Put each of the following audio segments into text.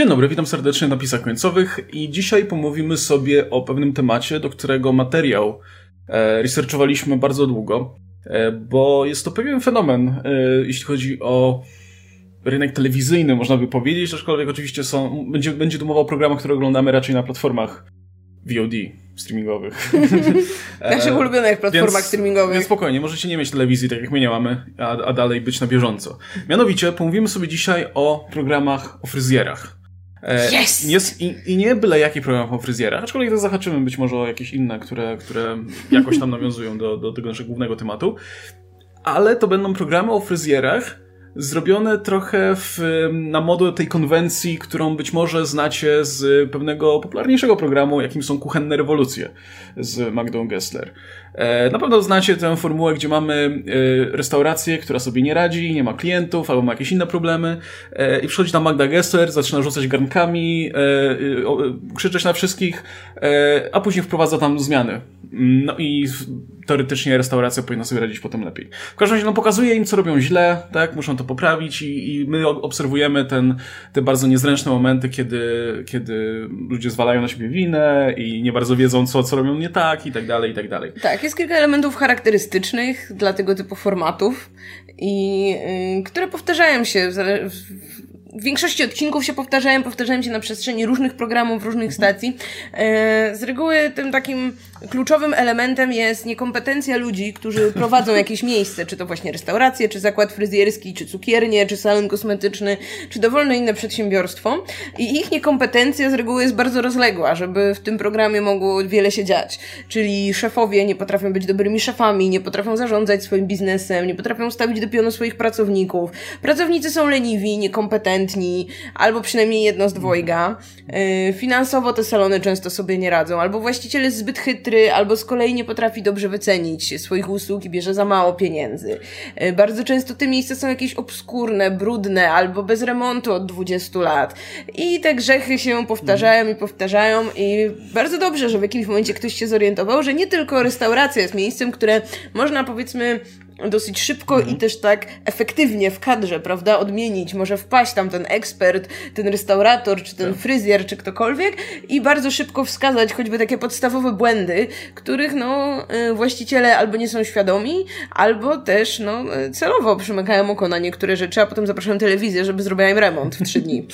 Dzień dobry, witam serdecznie na pisach końcowych i dzisiaj pomówimy sobie o pewnym temacie, do którego materiał e, researchowaliśmy bardzo długo, e, bo jest to pewien fenomen, e, jeśli chodzi o rynek telewizyjny, można by powiedzieć, aczkolwiek oczywiście są, będzie, będzie tu mowa o programach, które oglądamy raczej na platformach VOD streamingowych. Naszych ulubionych platformach więc, streamingowych. Więc spokojnie, możecie nie mieć telewizji, tak jak my nie mamy, a, a dalej być na bieżąco. Mianowicie pomówimy sobie dzisiaj o programach o fryzjerach. E, yes! Jest, i, I nie byle jaki program o fryzjerach, aczkolwiek to zahaczymy być może o jakieś inne, które, które jakoś tam nawiązują do, do tego naszego głównego tematu. Ale to będą programy o fryzjerach, zrobione trochę w, na modę tej konwencji, którą być może znacie z pewnego popularniejszego programu, jakim są Kuchenne Rewolucje z Magdą Gessler. E, na pewno znacie tę formułę, gdzie mamy e, restaurację, która sobie nie radzi, nie ma klientów, albo ma jakieś inne problemy e, i przychodzi tam Magda Gessler, zaczyna rzucać garnkami, krzyczeć na wszystkich, a później wprowadza tam zmiany. No i teoretycznie restauracja powinna sobie radzić potem lepiej. W każdym razie no, pokazuje im, co robią źle, tak, muszą to poprawić i, i my obserwujemy ten, te bardzo niezręczne momenty, kiedy, kiedy ludzie zwalają na siebie winę i nie bardzo wiedzą, co, co robią nie tak i tak dalej, i tak dalej. Tak, jest kilka elementów charakterystycznych dla tego typu formatów i yy, które powtarzają się w, w większości odcinków się powtarzają, powtarzają się na przestrzeni różnych programów, różnych stacji. E, z reguły tym takim kluczowym elementem jest niekompetencja ludzi, którzy prowadzą jakieś miejsce, czy to właśnie restaurację, czy zakład fryzjerski, czy cukiernię, czy salon kosmetyczny, czy dowolne inne przedsiębiorstwo. I ich niekompetencja z reguły jest bardzo rozległa, żeby w tym programie mogło wiele się dziać. Czyli szefowie nie potrafią być dobrymi szefami, nie potrafią zarządzać swoim biznesem, nie potrafią stawić do pionu swoich pracowników. Pracownicy są leniwi, niekompetentni, albo przynajmniej jedno z dwojga. Yy, finansowo te salony często sobie nie radzą, albo właściciel jest zbyt chytry, chytry, albo z kolei nie potrafi dobrze wycenić swoich usług i bierze za mało pieniędzy. E, bardzo często te miejsca są jakieś obskurne, brudne, albo bez remontu od 20 lat. I te grzechy się powtarzają i powtarzają i bardzo dobrze, że w jakimś momencie ktoś się zorientował, że nie tylko restauracja jest miejscem, które można powiedzmy dosyć szybko mhm. i też tak efektywnie w kadrze, prawda, odmienić. Może wpaść tam ten ekspert, ten restaurator, czy ten tak. fryzjer, czy ktokolwiek i bardzo szybko wskazać choćby takie podstawowe błędy, których no y, właściciele albo nie są świadomi, albo też no y, celowo przymykają oko na niektóre rzeczy, a potem zapraszają telewizję, żeby zrobiła im remont w trzy dni.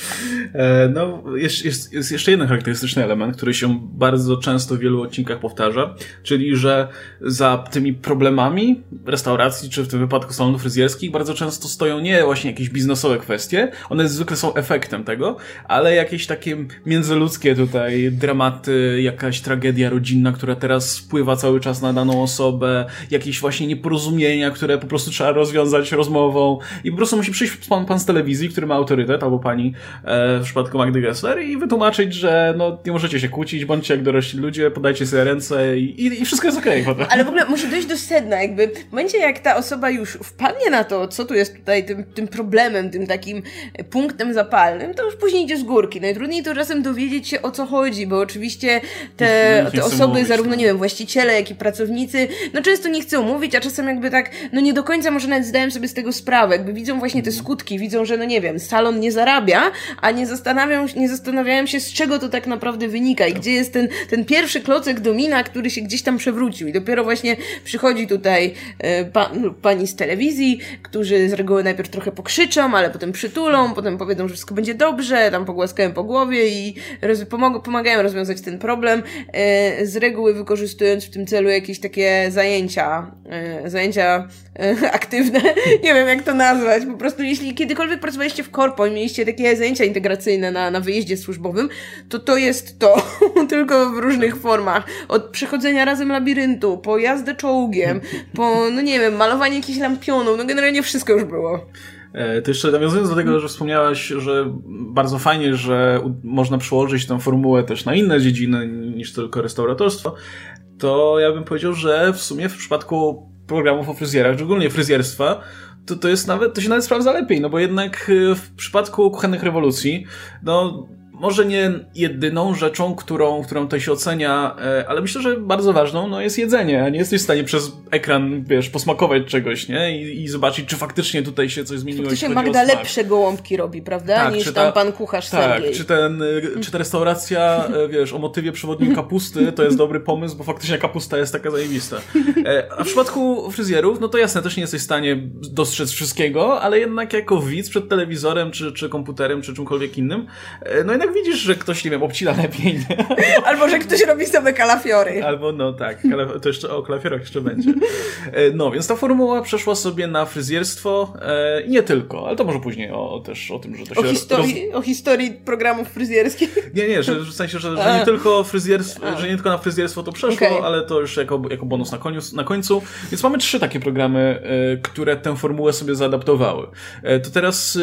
E, no, jest, jest, jest jeszcze jeden charakterystyczny element, który się bardzo często w wielu odcinkach powtarza, czyli że za tymi problemami restauracji restauracji, czy w tym wypadku salonów fryzjerskich, bardzo często stoją nie właśnie jakieś biznesowe kwestie, one zwykle są efektem tego, ale jakieś takie międzyludzkie tutaj dramaty, jakaś tragedia rodzinna, która teraz wpływa cały czas na daną osobę, jakieś właśnie nieporozumienia, które po prostu trzeba rozwiązać rozmową i po prostu musi przyjść pan, pan z telewizji, który ma autorytet, albo pani e, w przypadku Magdy Gessler i wytłumaczyć, że no, nie możecie się kłócić, bądźcie jak dorośli ludzie, podajcie sobie ręce i, i, i wszystko jest okej. Okay, Ale w ogóle musi dojść do sedna, jakby w momencie jak ta osoba już wpadnie na to, co tu jest tutaj tym, tym problemem, tym takim punktem zapalnym, to już później idzie z górki. Najtrudniej to czasem dowiedzieć się o co chodzi, bo oczywiście te, te osoby, zarówno nie wiem, właściciele, jak i pracownicy, no często nie chcą mówić, a czasem jakby tak, no nie do końca może nawet zdają sobie z tego sprawę, jakby widzą właśnie te skutki, widzą, że no nie wiem, salon nie zarabia, a nie zastanawiają, nie zastanawiają się, z czego to tak naprawdę wynika i gdzie jest ten, ten pierwszy klocek domina, który się gdzieś tam przewrócił. I dopiero właśnie przychodzi tutaj e, pan, pani z telewizji, którzy z reguły najpierw trochę pokrzyczą, ale potem przytulą, potem powiedzą, że wszystko będzie dobrze, tam pogłaskają po głowie i pomog, pomagają rozwiązać ten problem, e, z reguły wykorzystując w tym celu jakieś takie zajęcia, e, zajęcia e, aktywne, nie wiem jak to nazwać, po prostu jeśli kiedykolwiek pracowaliście w korpo i mieliście takie zajęcia integracyjne na, na wyjeździe służbowym, to to jest to, tylko w różnych formach, od przechodzenia razem labiryntu, po jazdę czołgiem, po, no nie wiem, malowanie jakichś lampionów, no generalnie wszystko już było. E, to jeszcze nawiązując do tego, że wspomniałaś, że bardzo fajnie, że można przełożyć tę formułę też na inne dziedziny niż tylko restauratorstwo, to ja bym powiedział, że w sumie w przypadku programów o fryzjerach, szczególnie fryzjerstwa, to, to jest nawet, to się nawet sprawdza lepiej, no bo jednak e, w przypadku kuchennych rewolucji, no może nie jedyną rzeczą, którą, którą tutaj się ocenia, e, ale myślę, że bardzo ważną no jest jedzenie, a nie jesteś w stanie przez ekran, wiesz, posmakować czegoś, nie? I, i zobaczyć, czy faktycznie tutaj się coś zmieniło. Faktycznie Magda lepsze gołąbki robi, prawda? Tak, Niż tam ta, pan kucharz Tak, Sergiej. czy, ten, e, czy ta restauracja, e, wiesz, o motywie przewodnim kapusty, to jest dobry pomysł, bo faktycznie kapusta jest taka zajebista. A w przypadku fryzjerów, no to jasne, też nie jesteś w stanie dostrzec wszystkiego, ale jednak jako widz przed telewizorem, czy, czy komputerem, czy czymkolwiek innym, no jednak widzisz, że ktoś, nie wiem, obcina lepiej, nie? Albo, że ktoś robi sobie kalafiory. Albo, no tak, to jeszcze o kalafiorach jeszcze będzie. E, no, więc ta formuła przeszła sobie na fryzjerstwo e, i nie tylko, ale to może później o, też o tym, że to się... O historii, roz... o historii programów fryzjerskich? Nie, nie, że, w sensie, że, że nie tylko fryzjerstwo, że nie tylko na fryzjerstwo to przeszło, okay. ale to już jako, jako bonus na, koniu, na końcu. Więc mamy trzy takie programy, e, które tę formułę sobie zaadaptowały. To teraz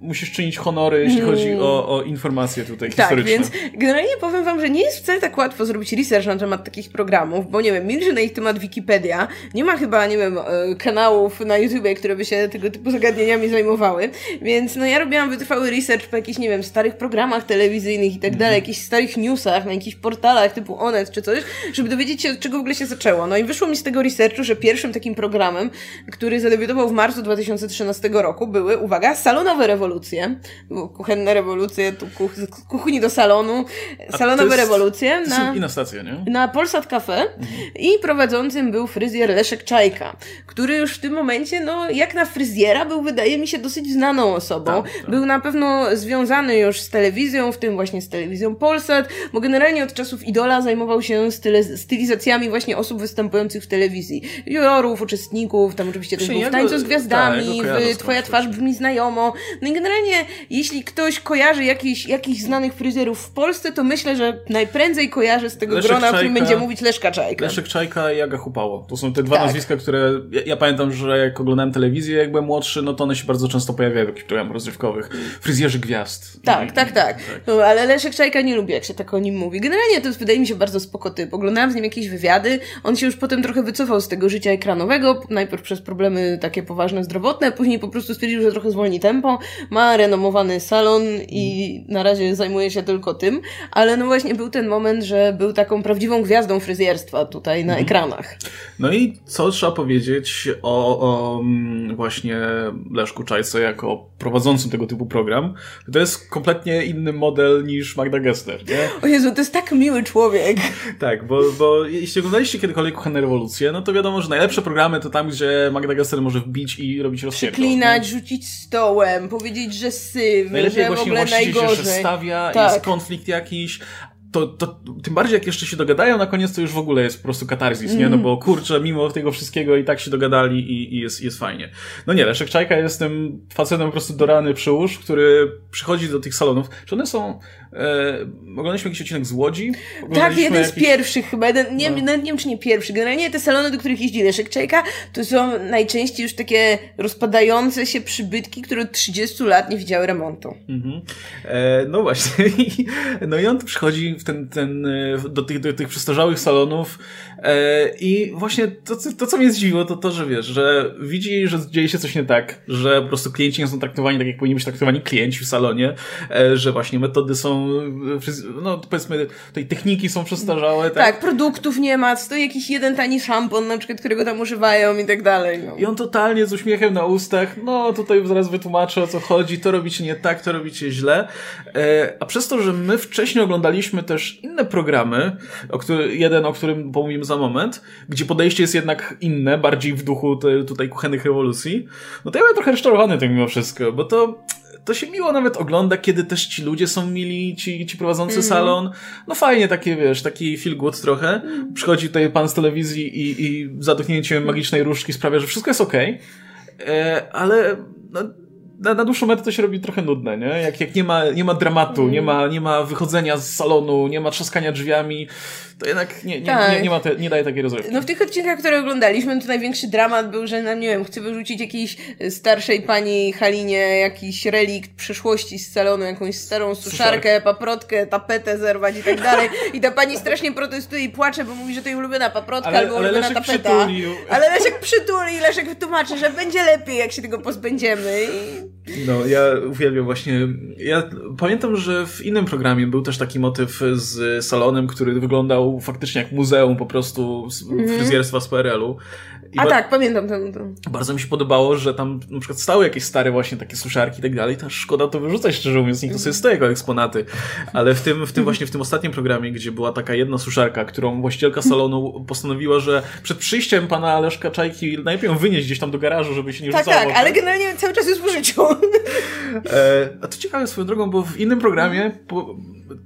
musisz czynić honory, jeśli chodzi mm. o, o informacje tutaj tak, historyczne. Tak, więc generalnie powiem wam, że nie jest wcale tak łatwo zrobić research na temat takich programów, bo nie wiem, milczy na ich temat Wikipedia, nie ma chyba, nie wiem, e, kanałów na YouTubie, które by się tego typu zagadnieniami zajmowały, więc no ja robiłam wytrwały research po jakichś, nie wiem, starych programach telewizyjnych i tak dalej, mhm. jakichś starych newsach, na jakichś portalach typu Onet czy coś, żeby dowiedzieć się, od czego w ogóle się zaczęło. No i wyszło mi z tego researchu, że pierwszym takim programem, który zadebiutował w marcu 2013 roku, były, uwaga, salonowe rewolucje, bo kuchenne rewolucje, tu kuch kuchni do salonu, salonowe rewolucje. Na, inna stacja, nie? Na Polsat Cafe mhm. i prowadzącym był fryzjer Leszek Czajka, który już w tym momencie, no jak na fryzjera był, wydaje mi się, dosyć znaną osobą. Tak, tak. Był na pewno związany już z telewizją, w tym właśnie z telewizją Polsat, bo generalnie od czasów Idola zajmował się stylizacjami właśnie osób występujących w telewizji. Jurorów, uczestników, tam oczywiście też był w Tańcu z Gwiazdami, tak, w Twoja twarz brzmi znajomo. No i generalnie, jeśli ktoś kojarzy jakiś, jakiś znanych fryzjerów w Polsce, to myślę, że najprędzej kojarzę z tego Leszek grona, Czajka, o którym będzie mówić Leszka Czajka. Leszek Czajka i Aga Hupało. To są te dwa tak. nazwiska, które ja, ja, pamiętam, że jak oglądałem telewizję, jak byłem młodszy, no to one się bardzo często pojawiają w jakichś programach rozrywkowych. Fryzjerzy gwiazd. Tak, I, tak, tak, tak. No, ale Leszek Czajka nie lubi, jak się tak o nim mówi. Generalnie to jest, wydaje mi się bardzo spoko typ. Oglądałam z nim jakieś wywiady. On się już potem trochę wycofał z tego życia ekranowego, najpierw przez problemy takie poważne zdrowotne, później po prostu stwierdził, że trochę zwolni tempo. Ma renomowany salon i na razie zajmuje się tylko tym, ale no właśnie był ten moment, że był taką prawdziwą gwiazdą fryzjerstwa tutaj na mhm. ekranach. No i co trzeba powiedzieć o, o mm, właśnie Leszku Czajce jako prowadzącym tego typu program? To jest kompletnie inny model niż Magda Gessler, nie? O Jezu, to jest tak miły człowiek. tak, bo, bo jeśli oglądaliście kiedykolwiek Kuchenne Rewolucje, no to wiadomo, że najlepsze programy to tam, gdzie Magda Gessler może wbić i robić rozpierdol. Przeklinać, rzucić stołem, powiedzieć, że syf, Najlepiej że w ogóle najgorzej. Się, że stawia, tak. jest konflikt jakiś, to, to tym bardziej jak jeszcze się dogadają na koniec, to już w ogóle jest po prostu katarzis, nie? No bo kurczę, mimo tego wszystkiego i tak się dogadali i, i jest, jest fajnie. No nie, Leszek Czajka jest tym facetem po prostu dorany przyłóż, który przychodzi do tych salonów. Czy one są E, oglądaliśmy jakiś odcinek z Łodzi? Tak, jeden jakiś... z pierwszych chyba. Jeden, nie, no. nie wiem, czy nie pierwszy. Generalnie te salony, do których jeździ Leszek Czajka, to są najczęściej już takie rozpadające się przybytki, które od 30 lat nie widziały remontu. Mhm. E, no właśnie. no i on tu przychodzi w ten, ten, e, do, tych, do tych przestarzałych salonów i właśnie to, to, co mnie zdziwiło, to to, że wiesz, że widzi, że dzieje się coś nie tak, że po prostu klienci nie są traktowani tak, jak powinni być traktowani klienci w salonie, e, że właśnie metody są no powiedzmy, tej techniki są przestarzałe. Tak? tak, produktów nie ma, stoi jakiś jeden tani szampon na przykład, którego tam używają i tak dalej. No. I on totalnie z uśmiechem na ustach, no tutaj zaraz wytłumaczę o co chodzi, to robicie nie tak, to robicie źle. E, a przez to, że my wcześniej oglądaliśmy też inne programy, o który, jeden, o którym pomówimy za moment, gdzie podejście jest jednak inne, bardziej w duchu te, tutaj kuchennych rewolucji, no to ja byłem trochę rozczarowany tym mimo wszystko, bo to to się miło nawet ogląda, kiedy też ci ludzie są mili, ci, ci prowadzący mm salon. No fajnie takie, wiesz, taki feel good trochę. Przychodzi tutaj pan z telewizji i, i za dotknięciem magicznej różdżki sprawia, że wszystko jest okej. Okay. E, ale no, na, na dłuższą metę to się robi trochę nudne, nie? Jak, jak nie, ma, nie ma dramatu, nie, ma, nie ma wychodzenia z salonu, nie ma trzaskania drzwiami, to jednak nie, nie, tak. nie, nie, ma te, nie daje takiej rozrywki. No w tych odcinkach, które oglądaliśmy, to największy dramat był, że, no, nie wiem, chce wyrzucić jakiejś starszej pani Halinie jakiś relikt przyszłości z salonu, jakąś starą suszarkę, paprotkę, tapetę zerwać i tak dalej. I ta pani strasznie protestuje i płacze, bo mówi, że to jej ulubiona paprotka ale, albo ale ulubiona Leszek tapeta. Przytulił. Ale Leszek przytuli i Leszek wytłumaczy, że będzie lepiej, jak się tego pozbędziemy. I No, ja uwielbiam właśnie. Ja pamiętam, że w innym programie był też taki motyw z salonem, który wyglądał faktycznie jak muzeum po prostu z mm -hmm. fryzjerstwa z PRL-u. A tak, pamiętam ten, ten. Bardzo mi się podobało, że tam na przykład stały jakieś stare właśnie takie suszarki i tak dalej. To szkoda to wyrzucać, szczerze mówiąc, nikt to sobie stoi jako eksponaty. Ale w tym, w tym właśnie w tym ostatnim programie, gdzie była taka jedna suszarka, którą właścicielka salonu postanowiła, że przed przyjściem pana Leszka Czajki najpierw ją wynieść gdzieś tam do garażu, żeby się nie tak, rzucało. Tak, tak, ale generalnie cały czas jest w użyciu. E, a to ciekawe swoją drogą, bo w innym programie po,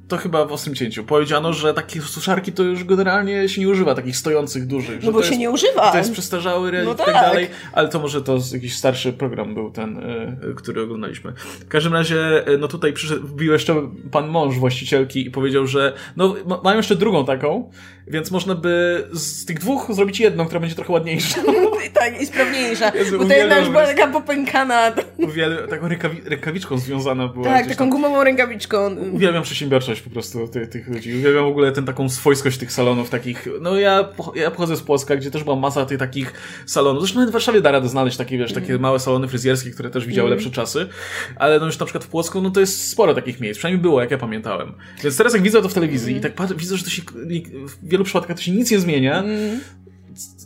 to chyba w Ostrym Cięciu powiedziano, że takie suszarki to już generalnie się nie używa, takich stojących dużych. No bo się jest, nie używa. To jest przestarzały relik no tak. i tak dalej, ale to może to jakiś starszy program był ten, e, który oglądaliśmy. W każdym razie, e, no tutaj przyszedł, wbił jeszcze pan mąż właścicielki i powiedział, że no mają jeszcze drugą taką, więc można by z tych dwóch zrobić jedną, która będzie trochę ładniejsza. tak, i sprawniejsza. Jezu, bo ta jedna już była taka popękana. Uwielbiam, taką rękawi rękawiczką związana była. Tak, taką tam. gumową rękawiczką. Uwielbiam przedsiębiorczość po prostu tych, tych ludzi. Uwielbiam w ogóle tę taką swojskość tych salonów takich. No ja, ja pochodzę z Płocka, gdzie też była masa tych takich salonów. Zresztą nawet w Warszawie da radę znaleźć takie, wiesz, takie mm. małe salony fryzjerskie, które też widziały mm. lepsze czasy. Ale no już na przykład w Płocku, no to jest sporo takich miejsc. Przynajmniej było, jak ja pamiętałem. Więc teraz jak widzę to w telewizji mm. i tak patrzę, widzę, że to się wielu przypadkach to się nic nie zmienia. Mm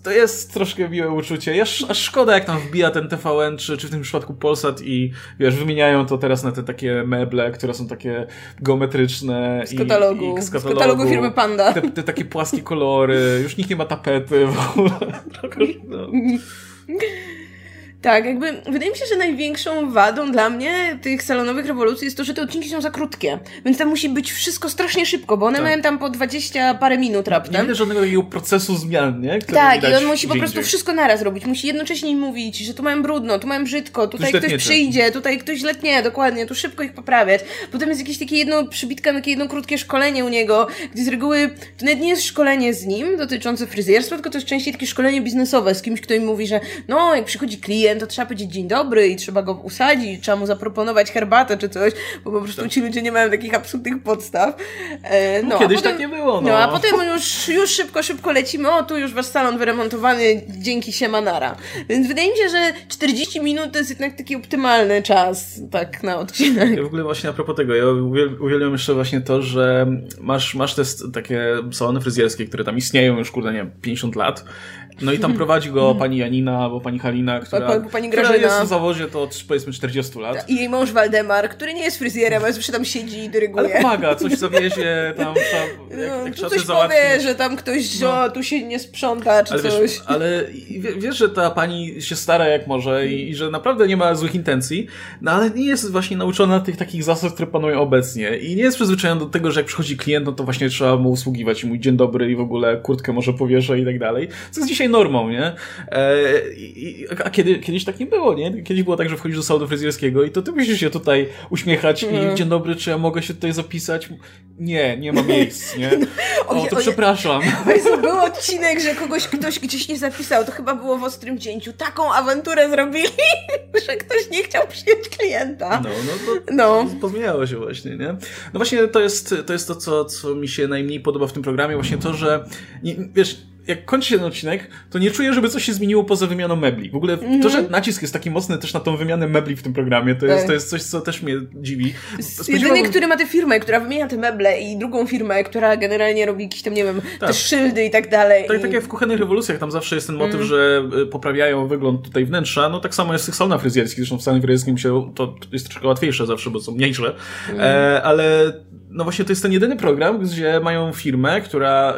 to jest troszkę miłe uczucie. Aż, aż szkoda, jak tam wbija ten TVN, czy, czy w tym przypadku Polsat i wiesz, wymieniają to teraz na te takie meble, które są takie geometryczne. Z katalogu. I, i z, katalogu z katalogu firmy Panda. Te, te, takie płaskie kolory, już nikt nie ma tapety w ogóle. No. Tak, jakby wydaje mi się, że największą wadą dla mnie tych salonowych rewolucji jest to, że te odcinki są za krótkie. Więc tam musi być wszystko strasznie szybko, bo one tak. mają tam po 20 parę minut raptem. Nie widać żadnego takiego procesu zmian, nie? Który tak, i on musi po prostu wszystko naraz robić. Musi jednocześnie mówić, że tu mają brudno, tu mają brzydko, tutaj ktoś przyjdzie, tutaj ktoś letnie, dokładnie, tu szybko ich poprawiać. Potem jest jakieś takie jedno przybitka, takie jedno krótkie szkolenie u niego, gdzie z reguły to nawet nie jest szkolenie z nim dotyczące fryzjerstwa, tylko to jest częściej takie szkolenie biznesowe z kimś, kto im mówi, że no, jak przychodzi klient, klient, to trzeba powiedzieć dzień dobry i trzeba go usadzić, trzeba mu zaproponować herbatę czy coś, bo po prostu tak. ci ludzie nie mają takich absolutnych podstaw. E, no, no kiedyś potem, tak nie było, no. no. a potem już, już szybko, szybko lecimy, o tu już wasz salon wyremontowany dzięki Siemanara. Więc wydaje mi się, że 40 minut to jest jednak taki optymalny czas tak na odcinek. Ja w ogóle właśnie a propos tego, ja uwielbiam jeszcze właśnie to, że masz, masz te takie salony fryzjerskie, które tam istnieją już, kurde, nie 50 lat no i tam prowadzi go pani Janina albo pani Halina, która, pa, pani Grażyna. która jest w zawodzie to od powiedzmy 40 lat. I jej mąż Waldemar, który nie jest fryzjerem, ale zawsze tam siedzi i dyryguje. Ale pomaga, coś zawiezie, tam trzeba, jak, jak no, coś powie, że tam ktoś, no. o, tu się nie sprząta, czy ale coś. Wiesz, ale wiesz, że ta pani się stara jak może i, i, że naprawdę nie ma złych intencji, no ale nie jest właśnie nauczona tych takich zasad, które panują obecnie i nie jest przyzwyczajona do tego, że jak przychodzi klient, no to właśnie trzeba mu usługiwać i mój dzień dobry i w ogóle kurtkę może powieszę i tak dalej. Co jest dzisiaj normą, nie? E, i, a kiedy, kiedyś tak nie było, nie? Kiedyś było tak, że wchodzisz do salonu fryzjerskiego i to ty musisz się tutaj uśmiechać i dzień dobry, czy ja mogę się tutaj zapisać? Nie, nie ma miejsc, nie? O, to przepraszam. Jezu, był odcinek, że kogoś ktoś gdzieś nie zapisał, to chyba było w Ostrym Cięciu. Taką awanturę zrobili, że ktoś nie chciał przyjąć klienta. No, no to no. pozmieniało się właśnie, nie? No właśnie to jest to, jest to co, co mi się najmniej podoba w tym programie, właśnie to, że nie, wiesz, jak kończy się ten odcinek, to nie czuję, żeby coś się zmieniło poza wymianą mebli. W ogóle mm -hmm. to, że nacisk jest taki mocny też na tą wymianę mebli w tym programie, to jest, tak. to jest coś, co też mnie dziwi. Jedyny, który ma tę firmę, która wymienia te meble i drugą firmę, która generalnie robi jakieś tam, nie wiem, tak. te szyldy i tak dalej. Tak, i... tak jak w kuchennych rewolucjach, tam zawsze jest ten motyw, mm. że y, poprawiają wygląd tutaj wnętrza, no tak samo jest w tych salonach fryzjerskich, zresztą w salonie fryzjerskim się to jest troszkę łatwiejsze zawsze, bo są mniejsze, mm. e, ale no właśnie to jest ten jedyny program, gdzie mają firmę, która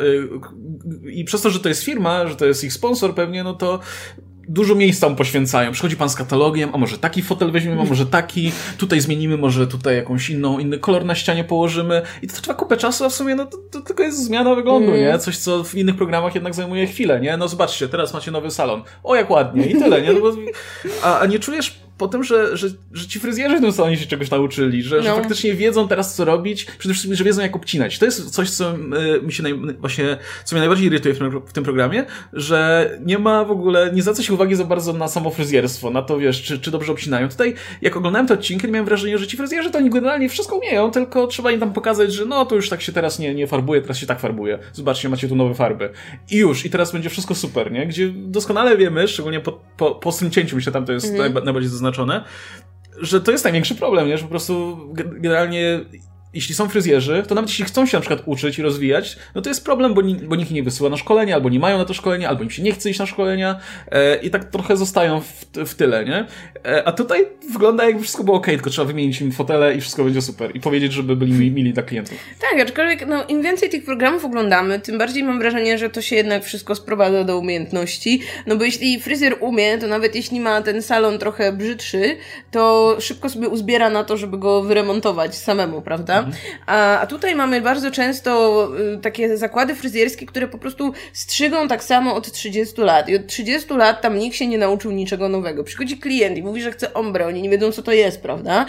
y, i przez to, że to jest firma, że to jest ich sponsor pewnie, no to dużo miejsca mu poświęcają. Przychodzi pan z katalogiem, a może taki fotel weźmiemy, a może taki, tutaj zmienimy, może tutaj jakąś inną, inny kolor na ścianie położymy i to trwa kupę czasu, a w sumie no to, to tylko jest zmiana wyglądu, mm. nie? Coś, co w innych programach jednak zajmuje chwilę, nie? No zobaczcie, teraz macie nowy salon. O, jak ładnie i tyle, nie? No bo, a, a nie czujesz po tym, że, że, że ci fryzjerzy w tym salonie się czegoś nauczyli, że, no. że faktycznie wiedzą teraz, co robić, przede wszystkim, że wiedzą, jak obcinać. To jest coś, co y, mi się naj, właśnie, co mnie najbardziej irytuje w tym, w tym programie, że nie ma w ogóle, nie zwraca się uwagi za bardzo na samo fryzjerstwo, na to, wiesz, czy, czy dobrze obcinają. Tutaj, jak oglądałem te odcinki, miałem wrażenie, że ci fryzjerzy to oni generalnie wszystko umieją, tylko trzeba im tam pokazać, że no, to już tak się teraz nie, nie farbuje, teraz się tak farbuje. Zobaczcie, macie tu nowe farby. I już, i teraz będzie wszystko super, nie? Gdzie doskonale wiemy, szczególnie po, po, po cięciu, myślę, tam to jest mm. najbardziej zaznaczone, że to jest największy problem, nie? że po prostu generalnie jeśli są fryzjerzy, to nawet jeśli chcą się na przykład uczyć i rozwijać, no to jest problem, bo, ni bo nikt nie wysyła na szkolenia, albo nie mają na to szkolenia, albo im się nie chce iść na szkolenia e, i tak trochę zostają w, w tyle, nie? E, a tutaj wygląda jakby wszystko było ok, tylko trzeba wymienić im fotele i wszystko będzie super i powiedzieć, żeby byli mi, mili dla klientów. Tak, aczkolwiek no, im więcej tych programów oglądamy, tym bardziej mam wrażenie, że to się jednak wszystko sprowadza do umiejętności, no bo jeśli fryzjer umie, to nawet jeśli ma ten salon trochę brzydszy, to szybko sobie uzbiera na to, żeby go wyremontować samemu, prawda? A, a tutaj mamy bardzo często y, takie zakłady fryzjerskie, które po prostu strzygą tak samo od 30 lat. I od 30 lat tam nikt się nie nauczył niczego nowego. Przychodzi klient i mówi, że chce ombre, oni nie wiedzą co to jest, prawda?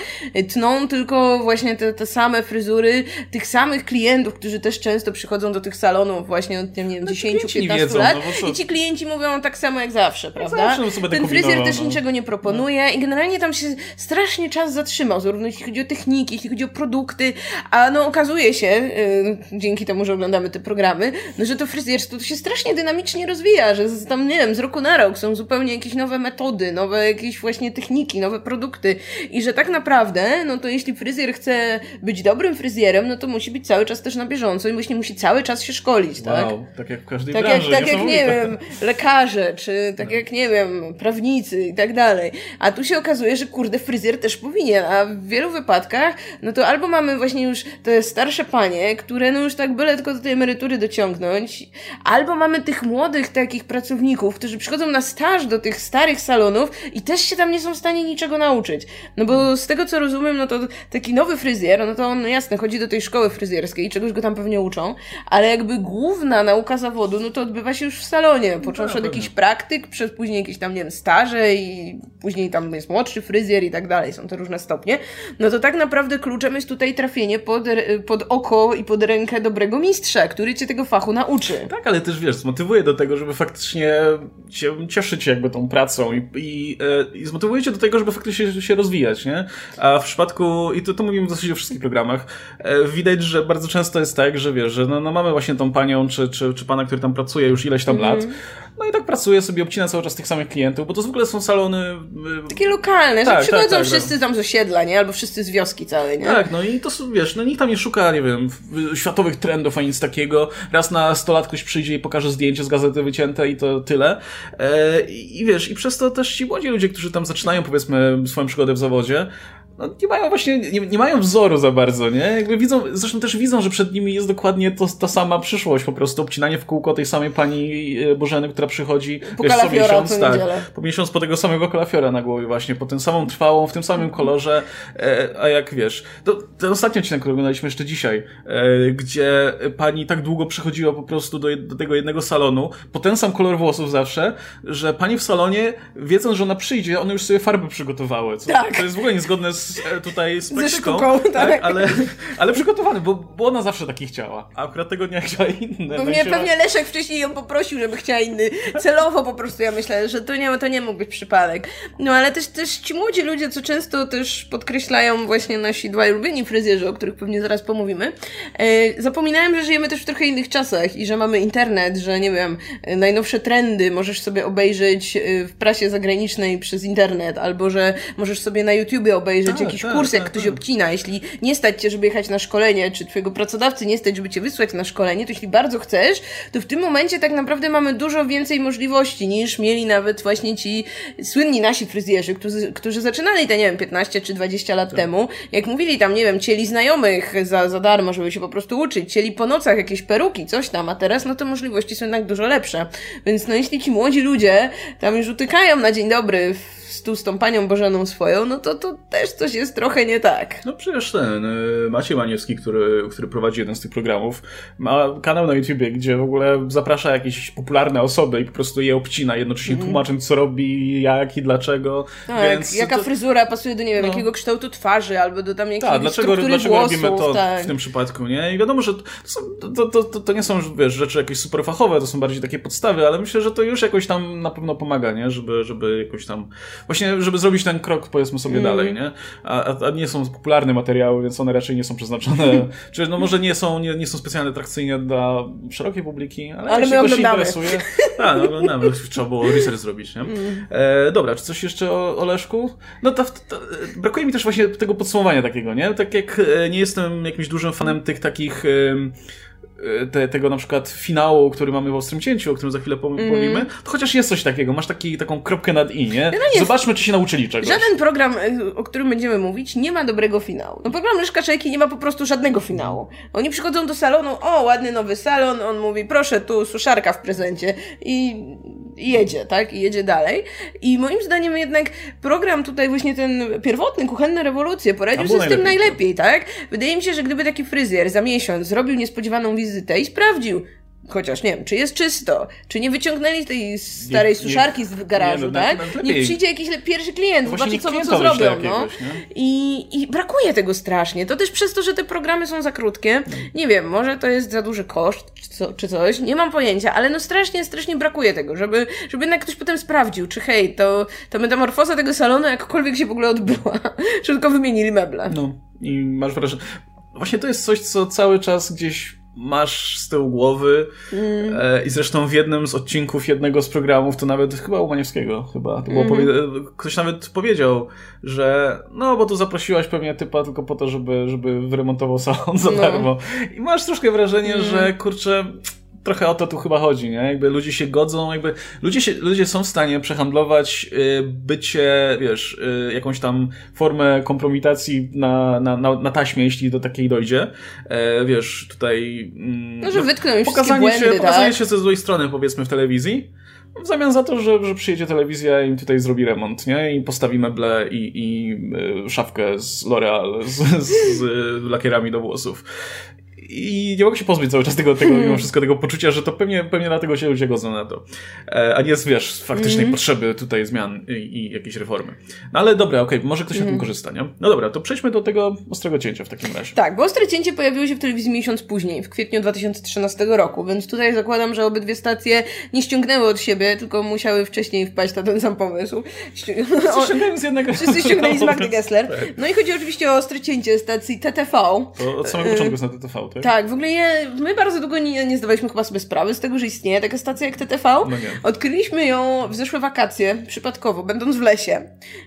Tną tylko właśnie te, te same fryzury tych samych klientów, którzy też często przychodzą do tych salonów właśnie od nie wiem, No, 10-15 wiedzą, lat no i ci klienci mówią tak samo jak zawsze, prawda? zawsze, no, sobie Ten fryzjer też no. niczego nie proponuje i generalnie tam się strasznie czas zatrzymał, zarówno jeśli chodzi o techniki, jeśli chodzi o produkty, a no okazuje się, y, dzięki temu, że oglądamy te programy, no, że to fryzjerstwo to się strasznie dynamicznie rozwija, że z, tam, nie wiem, z roku na rok są zupełnie jakieś nowe metody, nowe jakieś właśnie techniki, nowe produkty i że tak naprawdę, no to jeśli fryzjer chce być dobrym fryzjerem, no to musi być cały czas też na bieżąco i właśnie musi cały czas się szkolić, tak? Wow, tak jak w każdej Tak jak, branży. tak jak, nie wiem, lekarze, czy tak jak, nie wiem, prawnicy i tak dalej. A tu się okazuje, że kurde, fryzjer też powinien, a w wielu wypadkach, no to albo mamy właśnie już te starsze panie, które no już tak byle tylko do tej emerytury dociągnąć, albo mamy tych młodych takich pracowników, którzy przychodzą na staż do tych starych salonów i też się tam nie są w stanie niczego nauczyć. No bo z tego co rozumiem, no to taki nowy fryzjer, no to on jasne, chodzi do tej szkoły fryzjerskiej, czegoś go tam pewnie uczą, ale jakby główna nauka zawodu, no to odbywa się już w salonie, począwszy od pewnie. jakichś praktyk, przez później jakieś tam, nie wiem, staże i później tam jest młodszy fryzjer i tak dalej, są to różne stopnie. No to tak naprawdę kluczem jest tutaj trafienie pod, pod oko i pod rękę dobrego mistrza, który cię tego fachu nauczy. Tak, ale też wiesz, zmotywuje do tego, żeby faktycznie się cieszyć jakby tą pracą i, i, e, i zmotywuje cię do tego, żeby faktycznie się, się rozwijać, nie? A w przypadku, i to, to mówimy w zasadzie o wszystkich programach, e, widać, że bardzo często jest tak, że wiesz, że no, no mamy właśnie tą panią czy, czy, czy pana, który tam pracuje już ileś tam lat, no i tak pracuje sobie, obcina cały czas tych samych klientów, bo to w ogóle są salony... e, Takie lokalne, Tak, że przychodzą tak, tak, wszyscy tam z osiedla, nie? Albo wszyscy z wioski całej, nie? Tak, no i to są, wiesz, no nikt tam nie szuka, nie wiem, światowych trendów ani nic takiego. Raz na sto lat ktoś przyjdzie i pokaże zdjęcie z gazety wycięte i to tyle. E, I wiesz, i przez to też ci młodzi ludzie, którzy tam zaczynają, powiedzmy, swoją przygodę w zawodzie, no, nie mają właśnie, nie, nie mają wzoru za bardzo, nie? Jakby widzą, zresztą też widzą, że przed nimi jest dokładnie to, ta sama przyszłość, po prostu obcinanie w kółko tej samej pani e, Bożeny, która przychodzi Po wiesz, co miesiąc, tak, po miesiąc po tego samego kalafiora na głowie właśnie, po tym samą trwałą, w tym samym kolorze, e, a jak wiesz, to, ten ostatni odcinek, który oglądaliśmy jeszcze dzisiaj, e, gdzie pani tak długo przychodziła po prostu do, do tego jednego salonu, po ten sam kolor włosów zawsze, że pani w salonie, wiedząc, że ona przyjdzie, one już sobie farby przygotowały, co, Tak. to jest w ogóle niezgodne z, tutaj z praktyką, sztuką, tak. ale, ale przygotowane, bo, bo ona zawsze taki chciała, a akurat tego dnia chciała. Pewnie, Będzie- pewnie Leszek wcześniej ją poprosił, żeby chciała inny. Celowo po prostu ja myślę, że to nie, to nie mógł być przypadek. No ale też, też ci młodzi ludzie, co często też podkreślają właśnie nasi dwaj ulubieni fryzjerzy, o których pewnie zaraz pomówimy, e, zapominałem, że żyjemy też w trochę innych czasach i że mamy internet, że nie wiem, e, najnowsze trendy możesz sobie obejrzeć e, w prasie zagranicznej przez internet, albo że możesz sobie na YouTubie obejrzeć Tak, jakiś tak, kurs, jak tak, ktoś tak. obcina. Jeśli nie stać cię, żeby jechać na szkolenie, czy twojego pracodawcy nie stać, żeby cię wysłać na szkolenie, to jeśli bardzo chcesz, to w tym momencie tak naprawdę mamy dużo więcej możliwości niż mieli nawet właśnie ci słynni nasi fryzjerzy, którzy, którzy zaczynali te, nie wiem, 15 czy 20 lat temu. Jak mówili tam, nie wiem, cieli znajomych za, za darmo, żeby się po prostu uczyć, cieli po nocach jakieś peruki, coś tam, a teraz no to możliwości są jednak dużo lepsze. Więc no jeśli ci młodzi ludzie tam już utykają na dzień dobry w stół z tą panią Bożeną swoją, no to to też coś jest trochę nie tak. No przecież ten y, Maciej Maniewski, który, który prowadzi jeden z tych programów, ma kanał na YouTubie, gdzie w ogóle zaprasza jakieś popularne osoby i po prostu je obcina, jednocześnie tłumacząc co robi, jak i dlaczego. Tak, Więc jaka to, fryzura pasuje do, nie wiem, No. jakiego kształtu twarzy, albo do tam jakiejś tak, dlaczego, dlaczego włosów, robimy to tak. w tym przypadku, nie? I wiadomo, że to, to, to, to nie są wiesz, rzeczy jakieś superfachowe, to są bardziej takie podstawy, ale myślę, że to już jakoś tam na pewno pomaga, nie? Żeby, żeby jakoś tam właśnie, żeby zrobić ten krok, powiedzmy sobie mm. dalej, nie? A, a, nie są popularne materiały, więc one raczej nie są przeznaczone, czy no może nie są, nie, nie są specjalnie atrakcyjne dla szerokiej publiki, ale, ale jeśli ktoś interesuje, tak, no oglądamy, trzeba było research zrobić, nie? Mm. E, dobra, czy coś jeszcze o, o Leszku? No to, to, brakuje mi też właśnie tego podsumowania takiego, nie? Tak jak e, nie jestem jakimś dużym fanem tych takich te, tego na przykład finału, który mamy w Ostrym Cięciu, o którym za chwilę powiem, mm. to chociaż jest coś takiego, masz taki, taką kropkę nad i, nie? No Zobaczmy, czy się nauczyli czegoś. Żaden program, y, o którym będziemy mówić, nie ma dobrego finału. No program Leszka Czajki nie ma po prostu żadnego finału. Oni przychodzą do salonu, o, ładny nowy salon, on mówi, proszę, tu suszarka w prezencie i jedzie, tak? I jedzie dalej. I moim zdaniem jednak program tutaj właśnie ten pierwotny, Kuchenne Rewolucje poradził sobie z tym najlepiej, tak? Wydaje mi się, że gdyby taki fryzjer za miesiąc zrobił niespodziewaną wizytę wizytę i sprawdził, chociaż nie wiem, czy jest czysto, czy nie wyciągnęli tej starej nie, suszarki z garażu, nie, no, tak? Nie przyjdzie jakiś pierwszy klient, no zobaczy co, co zrobią, no. I, I brakuje tego strasznie. To też przez to, że te programy są za krótkie. Nie wiem, może to jest za duży koszt, czy, co, czy coś, nie mam pojęcia, ale no strasznie, strasznie brakuje tego, żeby, żeby jednak ktoś potem sprawdził, czy hej, to, to metamorfoza tego salonu jakkolwiek się w ogóle odbyła, czy tylko wymienili meble. No i masz wrażenie, właśnie to jest coś, co cały czas gdzieś masz z tyłu głowy mm. e, i zresztą w jednym z odcinków jednego z programów, to nawet chyba u Maniewskiego chyba, to było mm. ktoś nawet powiedział, że no, bo tu zaprosiłaś pewnie typa tylko po to, żeby, żeby wyremontował salon za no. darmo. I masz troszkę wrażenie, mm. że kurczę trochę o to tu chyba chodzi, nie? Jakby ludzie się godzą, jakby ludzie, się, ludzie są w stanie przehandlować y, bycie, wiesz, y, jakąś tam formę kompromitacji na, na, na, na taśmie, jeśli do takiej dojdzie. E, wiesz, tutaj... Mm, no, że wytknął już pokazanie błędy, się, tak? Pokazanie się ze złej strony, powiedzmy, w telewizji. W zamian za to, że, że przyjedzie telewizja i im tutaj zrobi remont, nie? I postawi meble i, i y, szafkę z L'Oreal z, z, z lakierami do włosów i nie mogę się pozbyć cały czas tego, tego mimo wszystko tego poczucia, że to pewnie, pewnie dlatego się ludzie godzą na to. E, a nie jest, wiesz, faktycznej mm. potrzeby tutaj zmian i, i jakiejś reformy. No ale dobra, okej, okay, może ktoś mm. na tym mhm. korzysta, nie? No dobra, to przejdźmy do tego ostrego cięcia w takim razie. Tak, bo ostre cięcie pojawiło się w telewizji miesiąc później, w kwietniu 2013 roku, więc tutaj zakładam, że obydwie stacje nie ściągnęły od siebie, tylko musiały wcześniej wpaść na ten sam pomysł. Ściągnęli z jednego. Wszyscy ściągnęli z Magdy Gessler. Tak. No i chodzi oczywiście o ostre cięcie stacji TTV. To od samego początku jest na TTV, tak? Tak, w ogóle je, my bardzo długo nie, nie zdawaliśmy chyba sobie sprawy z tego, że istnieje taka stacja jak TTV. No Odkryliśmy ją w zeszłe wakacje, przypadkowo, będąc w lesie,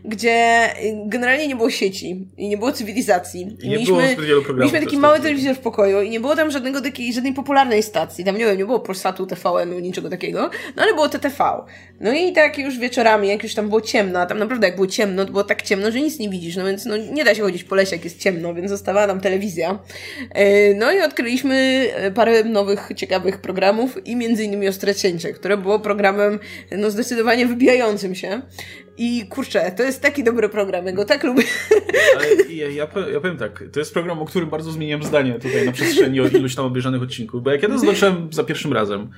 gdzie generalnie nie było sieci i nie było cywilizacji. I, nie mieliśmy, było zbyt wielu programów. Mieliśmy taki mały telewizor w pokoju i nie było tam żadnego takiej, żadnej popularnej stacji. Tam nie wiem, nie było Polsatu, TVN-u, niczego takiego, no ale było TTV. No i tak już wieczorami, jak już tam było ciemno, a tam naprawdę jak było ciemno, to było tak ciemno, że nic nie widzisz, no więc no, nie da się chodzić po lesie, jak jest ciemno, więc zostawała nam telewizja. E, no i odkryliśmy e, parę nowych, ciekawych programów i między innymi Ostre Cięcie, które było programem no zdecydowanie wybijającym się. I kurczę, to jest taki dobry program, ja go tak lubię. Ale ja, ja, ja powiem tak, to jest program, o którym bardzo zmieniłem zdanie tutaj na przestrzeni iluś tam obejrzanych odcinków, bo jak ja to zobaczyłem za pierwszym razem,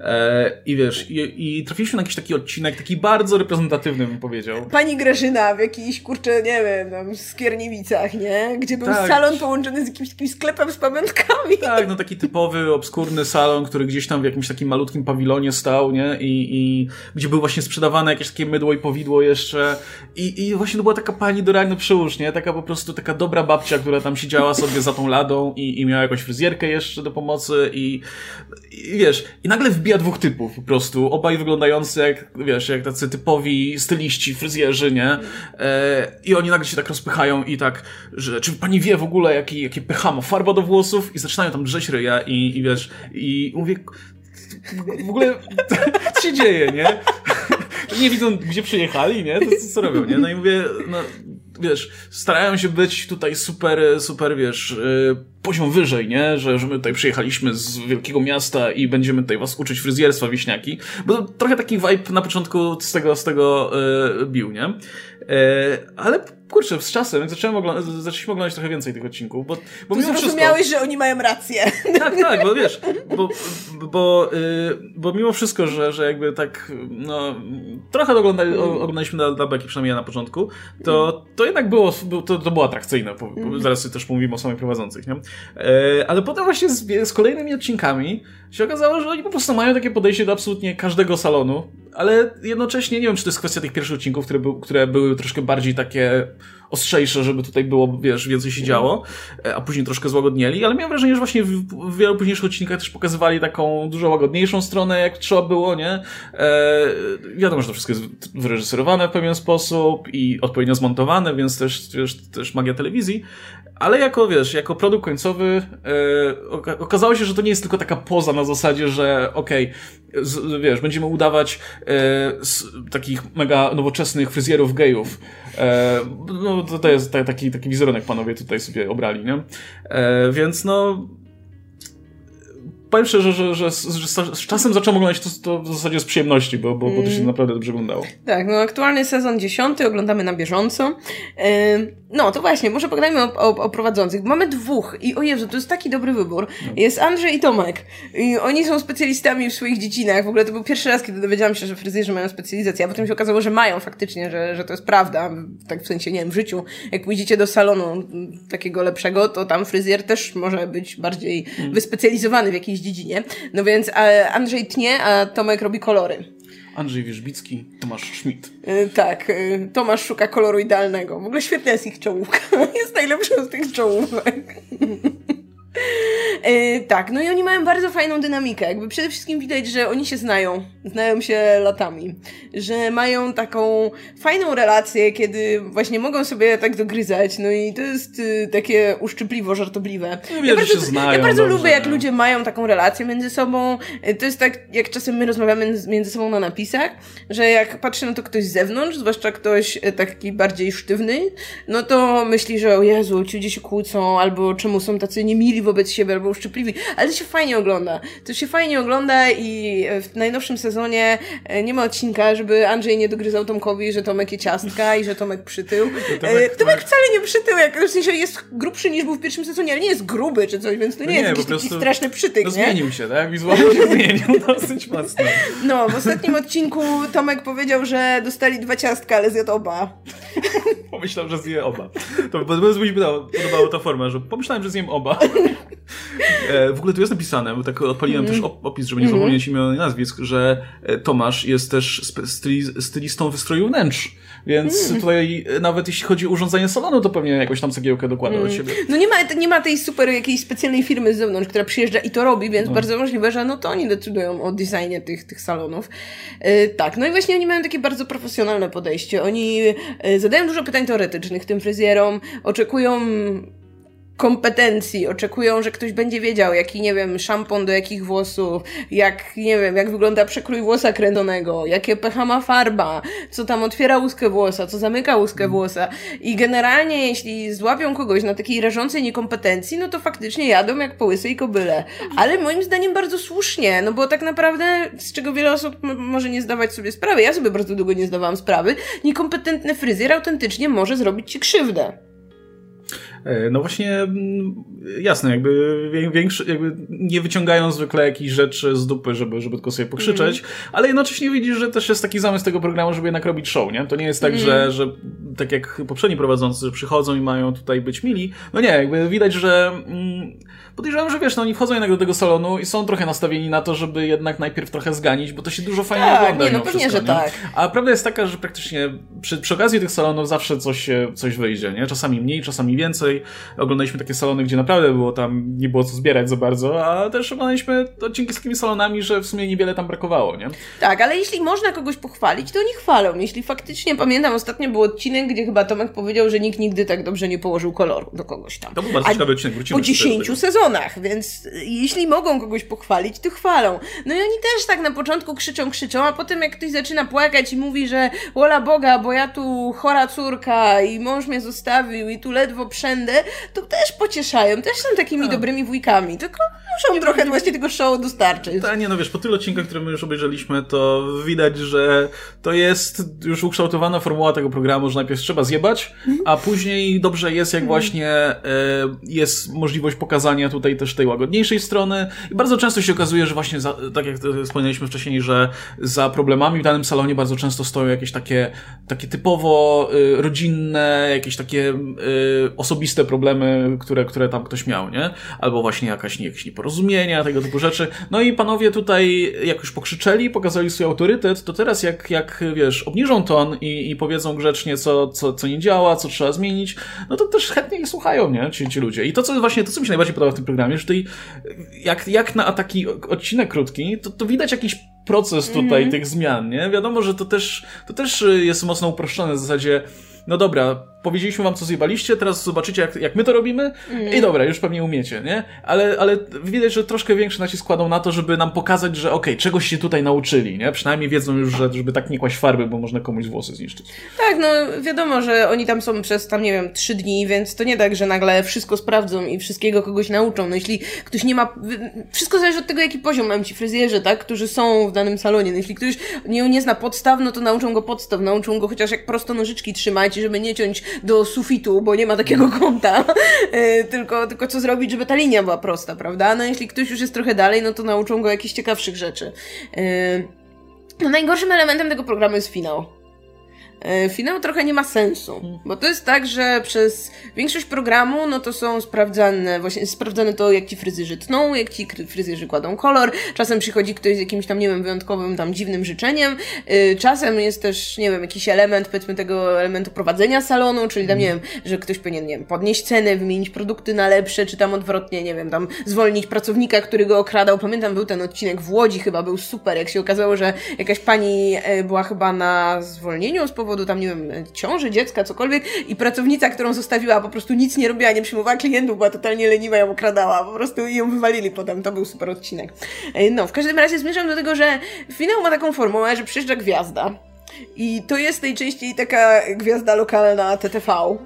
E, I wiesz, i, i trafiliśmy na jakiś taki odcinek, taki bardzo reprezentatywny, bym powiedział. Pani Grażyna w jakiejś, kurczę, nie wiem, tam Skierniewicach, nie? Gdzie był tak. salon połączony z jakimś takim sklepem z pamiątkami. Tak, no taki typowy, obskurny salon, który gdzieś tam w jakimś takim malutkim pawilonie stał, nie? I, i gdzie był właśnie sprzedawane jakieś takie mydło i powidło jeszcze. I, i właśnie to była taka pani do rany przyłóż, nie? Taka po prostu taka dobra babcia, która tam siedziała sobie za tą ladą i, i miała jakąś fryzjerkę jeszcze do pomocy i, i wiesz, i nagle wbija dwóch typów po prostu. Obaj wyglądający jak, wiesz, jak tacy typowi styliści, fryzjerzy, nie? E, I oni nagle się tak rozpychają i tak, że czy pani wie w ogóle, jaki, jakie pH ma farba do włosów? I zaczynają tam drzeć ryja i, i wiesz, i mówię, w ogóle co się dzieje, nie? Nie widzą, gdzie przyjechali, nie? To co, co robią, nie? No i mówię, no, wiesz, starają się być tutaj super, super, wiesz, y, poziom wyżej, nie? Że, że my tutaj przyjechaliśmy z wielkiego miasta i będziemy tutaj was uczyć fryzjerstwa wiśniaki. Bo trochę taki vibe na początku z tego, z tego yy, bił, nie? Yy, ale kurczę, z czasem, zacząłem oglądać, zaczęliśmy oglądać trochę więcej tych odcinków, bo, bo mimo zrozumiałeś, wszystko... że oni mają rację. Tak, tak, bo wiesz, bo, bo, yy, bo mimo wszystko, że, że jakby tak, no, trochę oglądali, mm. oglądaliśmy na, na beki, przynajmniej ja na początku, to, to jednak było, to, to było atrakcyjne, mm. zaraz też pomówimy o samych prowadzących, nie? E, ale potem właśnie z, z kolejnymi odcinkami się okazało, że oni po prostu mają takie podejście do absolutnie każdego salonu, ale jednocześnie nie wiem, czy to jest kwestia tych pierwszych odcinków, które, był, które były troszkę bardziej takie ostrzejsze, żeby tutaj było, wiesz, więcej się działo, e, a później troszkę złagodnieli, ale miałem wrażenie, że właśnie w, w wielu późniejszych odcinkach też pokazywali taką dużo łagodniejszą stronę, jak trzeba było, nie? E, wiadomo, że to wszystko jest wyreżyserowane w pewien sposób i odpowiednio zmontowane, więc też, też, też magia telewizji, ale jako, wiesz, jako produkt końcowy e, okazało się, że to nie jest tylko taka poza na zasadzie, że okej, okay, wiesz, będziemy udawać e, takich mega nowoczesnych fryzjerów gejów. E, no to, to jest taki, taki wizerunek panowie tutaj sobie obrali, nie? E, więc no powiem szczerze, że, że, że, że z czasem zacząłem oglądać to, to w zasadzie z przyjemności, bo, bo, bo to się mm. naprawdę dobrze oglądało. Tak, no aktualny sezon dziesiąty, oglądamy na bieżąco. No, to właśnie, może pogadajmy o, o, o, prowadzących. Mamy dwóch i o Jezu, to jest taki dobry wybór. No. Jest Andrzej i Tomek. I oni są specjalistami w swoich dziedzinach. W ogóle to był pierwszy raz, kiedy dowiedziałam się, że fryzjerzy mają specjalizację, a potem się okazało, że mają faktycznie, że, że to jest prawda. Tak w sensie, nie wiem, w życiu. Jak pójdziecie do salonu takiego lepszego, to tam fryzjer też może być bardziej hmm. wyspecjalizowany w jakiejś dziedzinie. No więc Andrzej tnie, a Tomek robi kolory. Andrzej Wierzbicki, Tomasz Schmidt. Yy, tak, yy, Tomasz szuka koloru idealnego. W ogóle świetna jest ich czołówka. jest najlepsza z tych czołówek. E, tak, no i oni mają bardzo fajną dynamikę. Jakby przede wszystkim widać, że oni się znają. Znają się latami. Że mają taką fajną relację, kiedy właśnie mogą sobie tak dogryzać. No i to jest y, takie uszczypliwo, żartobliwe. No, ja, bardzo, znają, ja bardzo lubię, jak ludzie mają taką relację między sobą. E, to jest tak, jak czasem my rozmawiamy między sobą na napisach, że jak patrzy na to ktoś z zewnątrz, zwłaszcza ktoś e, taki bardziej sztywny, no to myśli, że o Jezu, ci ludzie się kłócą, albo czemu są tacy niemili wobec siebie, albo uszczypliwi, ale to się fajnie ogląda. To się fajnie ogląda i w najnowszym sezonie e, nie ma odcinka, żeby Andrzej nie dogryzał Tomkowi, że Tomek je ciastka i że Tomek przytył. No Tomek, Tomek wcale nie przytył, jak, w sensie jest grubszy niż był w pierwszym sezonie, ale nie jest gruby czy coś, więc to nie, no nie jest jakiś taki straszny przytyk, no, nie? zmienił się, tak? Wizualnie się zmienił dosyć mocno. No, w ostatnim odcinku Tomek powiedział, że dostali dwa ciastka, ale zjadł oba. Pomyślał, że zje oba. To bardzo mi się podobała ta forma, że pomyślałem, że zjem oba. E, w ogóle tu jest napisane, bo tak odpaliłem mm. też opis, żeby nie zapomnieć imion i nazwisk, że e, Tomasz jest też stylistą wystroju wnętrz. Więc mm. tutaj e, nawet jeśli chodzi o urządzenie salonu, to pewnie jakąś tam cegiełkę dokłada mm. do siebie. No nie ma, nie ma tej super jakiejś specjalnej firmy z zewnątrz, która przyjeżdża i to robi, więc no. bardzo możliwe, że no to oni decydują o designie tych, tych salonów. Yy, tak, no i właśnie oni mają takie bardzo profesjonalne podejście. Oni zadają dużo pytań teoretycznych tym fryzjerom, oczekują kompetencji, oczekują, że ktoś będzie wiedział, jaki, nie wiem, szampon do jakich włosów, jak, nie wiem, jak wygląda przekrój włosa kręconego, jakie pH ma farba, co tam otwiera łuskę włosa, co zamyka łuskę mm. włosa. I generalnie, jeśli złapią kogoś na takiej rażącej niekompetencji, no to faktycznie jadą jak po łysej kobyle. Ale moim zdaniem bardzo słusznie, no bo tak naprawdę, z czego wiele osób może nie zdawać sobie sprawy, ja sobie bardzo długo nie zdawałam sprawy, niekompetentny fryzjer autentycznie może zrobić ci krzywdę. E, no właśnie, mm, jasne, jakby, większy, jakby nie wyciągają zwykle jakichś rzeczy z dupy, żeby, żeby tylko sobie pokrzyczeć, mm. ale jednocześnie widzisz, że też jest taki zamysł tego programu, żeby jednak robić show, nie? To nie jest tak, mm. że, że tak jak poprzedni prowadzący, że przychodzą i mają tutaj być mili. No nie, jakby widać, że mm, podejrzewam, że wiesz, no oni wchodzą jednak do tego salonu i są trochę nastawieni na to, żeby jednak najpierw trochę zganić, bo to się dużo fajnie tak, ogląda. Nie, no pewnie, że nie? tak. A prawda jest taka, że praktycznie przy, przy okazji tych salonów zawsze coś, coś wyjdzie, nie? Czasami mniej, czasami więcej. Oglądaliśmy takie salony, gdzie naprawdę było tam, nie było co zbierać za bardzo, a też oglądaliśmy odcinki z takimi salonami, że w sumie niewiele tam brakowało, nie? Tak, ale jeśli można kogoś pochwalić, to oni chwalą. Jeśli faktycznie, pamiętam, ostatnio był odcinek, gdzie chyba Tomek powiedział, że nikt nigdy tak dobrze nie położył koloru do kogoś tam. To był bardzo a ciekawy odcinek, wrócimy Po 10 sezonach, więc jeśli mogą kogoś pochwalić, to chwalą. No i oni też tak na początku krzyczą, krzyczą, a potem jak ktoś zaczyna płakać i mówi, że wola Boga, bo ja tu chora córka i mąż mnie zostawił i tu ledwo przędę, to też pocieszają, też są takimi a. dobrymi wujkami, tylko muszą nie trochę nie, właśnie tego show dostarczyć. Tak, nie no wiesz, po tylu odcinkach, które my już obejrzeliśmy, to widać, że to jest już ukształtowana formuła tego programu, że najpierw trzeba zjebać, a później dobrze jest, jak właśnie e, jest możliwość pokazania tutaj też tej łagodniejszej strony. I bardzo często się okazuje, że właśnie, za, tak jak wspomnieliśmy wcześniej, że za problemami w danym salonie bardzo często stoją jakieś takie, takie typowo y, rodzinne, jakieś takie y, osobiste osobiste problemy, które, które tam ktoś miał, nie? Albo właśnie jakaś, jakieś nieporozumienia, tego typu rzeczy. No i panowie tutaj, jak już pokrzyczeli, pokazali swój autorytet, to teraz jak, jak wiesz, obniżą ton i, i powiedzą grzecznie, co, co, co nie działa, co trzeba zmienić, no to też chętnie ich słuchają, nie? Ci, ci ludzie. I to, co właśnie, to, co mi się najbardziej podoba w tym programie, że tutaj, jak, jak na taki odcinek krótki, to, to widać jakiś proces tutaj mm tych zmian, nie? Wiadomo, że to też, to też jest mocno uproszczone w zasadzie, no dobra, powiedzieliśmy wam, co zjebaliście, teraz zobaczycie, jak, jak my to robimy mm. i dobra, już pewnie umiecie, nie? Ale, ale widać, że troszkę większy nacisk kładą na to, żeby nam pokazać, że okej, okay, czegoś się tutaj nauczyli, nie? Przynajmniej wiedzą już, że żeby tak nie kłaść farby, bo można komuś włosy zniszczyć. Tak, no wiadomo, że oni tam są przez tam, nie wiem, trzy dni, więc to nie tak, że nagle wszystko sprawdzą i wszystkiego kogoś nauczą. No jeśli ktoś nie ma... Wszystko zależy od tego, jaki poziom mają ci fryzjerzy, tak? Którzy są w danym salonie. No jeśli ktoś nie, nie zna podstaw, no to nauczą go podstaw, nauczą go chociaż jak prosto nożyczki trzymać, żeby nie ciąć do sufitu, bo nie ma takiego kąta, e, tylko, tylko co zrobić, żeby ta linia była prosta, prawda? No jeśli ktoś już jest trochę dalej, no to nauczą go jakichś ciekawszych rzeczy. E, no najgorszym elementem tego programu jest finał. E, finał trochę nie ma sensu, bo to jest tak, że przez większość programu, no to są sprawdzane, właśnie sprawdzane to, jak ci fryzjerzy tną, jak ci fryzjerzy kładą kolor, czasem przychodzi ktoś z jakimś tam, nie wiem, wyjątkowym tam dziwnym życzeniem, e, czasem jest też, nie wiem, jakiś element, powiedzmy tego elementu prowadzenia salonu, czyli tam, nie wiem, że ktoś powinien, nie wiem, podnieść cenę, wymienić produkty na lepsze, czy tam odwrotnie, nie wiem, tam zwolnić pracownika, który go okradał. Pamiętam, był ten odcinek w Łodzi chyba, był super, jak się okazało, że jakaś pani e, była chyba na zwolnieniu z powodu powodu tam, nie wiem, ciąży, dziecka, cokolwiek i pracownica, którą zostawiła, po prostu nic nie robiła, nie przyjmowała klientów, była totalnie leniwa, ją okradała, po prostu ją wywalili potem, to był super odcinek. E, no, w każdym razie zmierzam do tego, że finał ma taką formułę, że przyjeżdża gwiazda, i to jest najczęściej taka gwiazda lokalna TTV,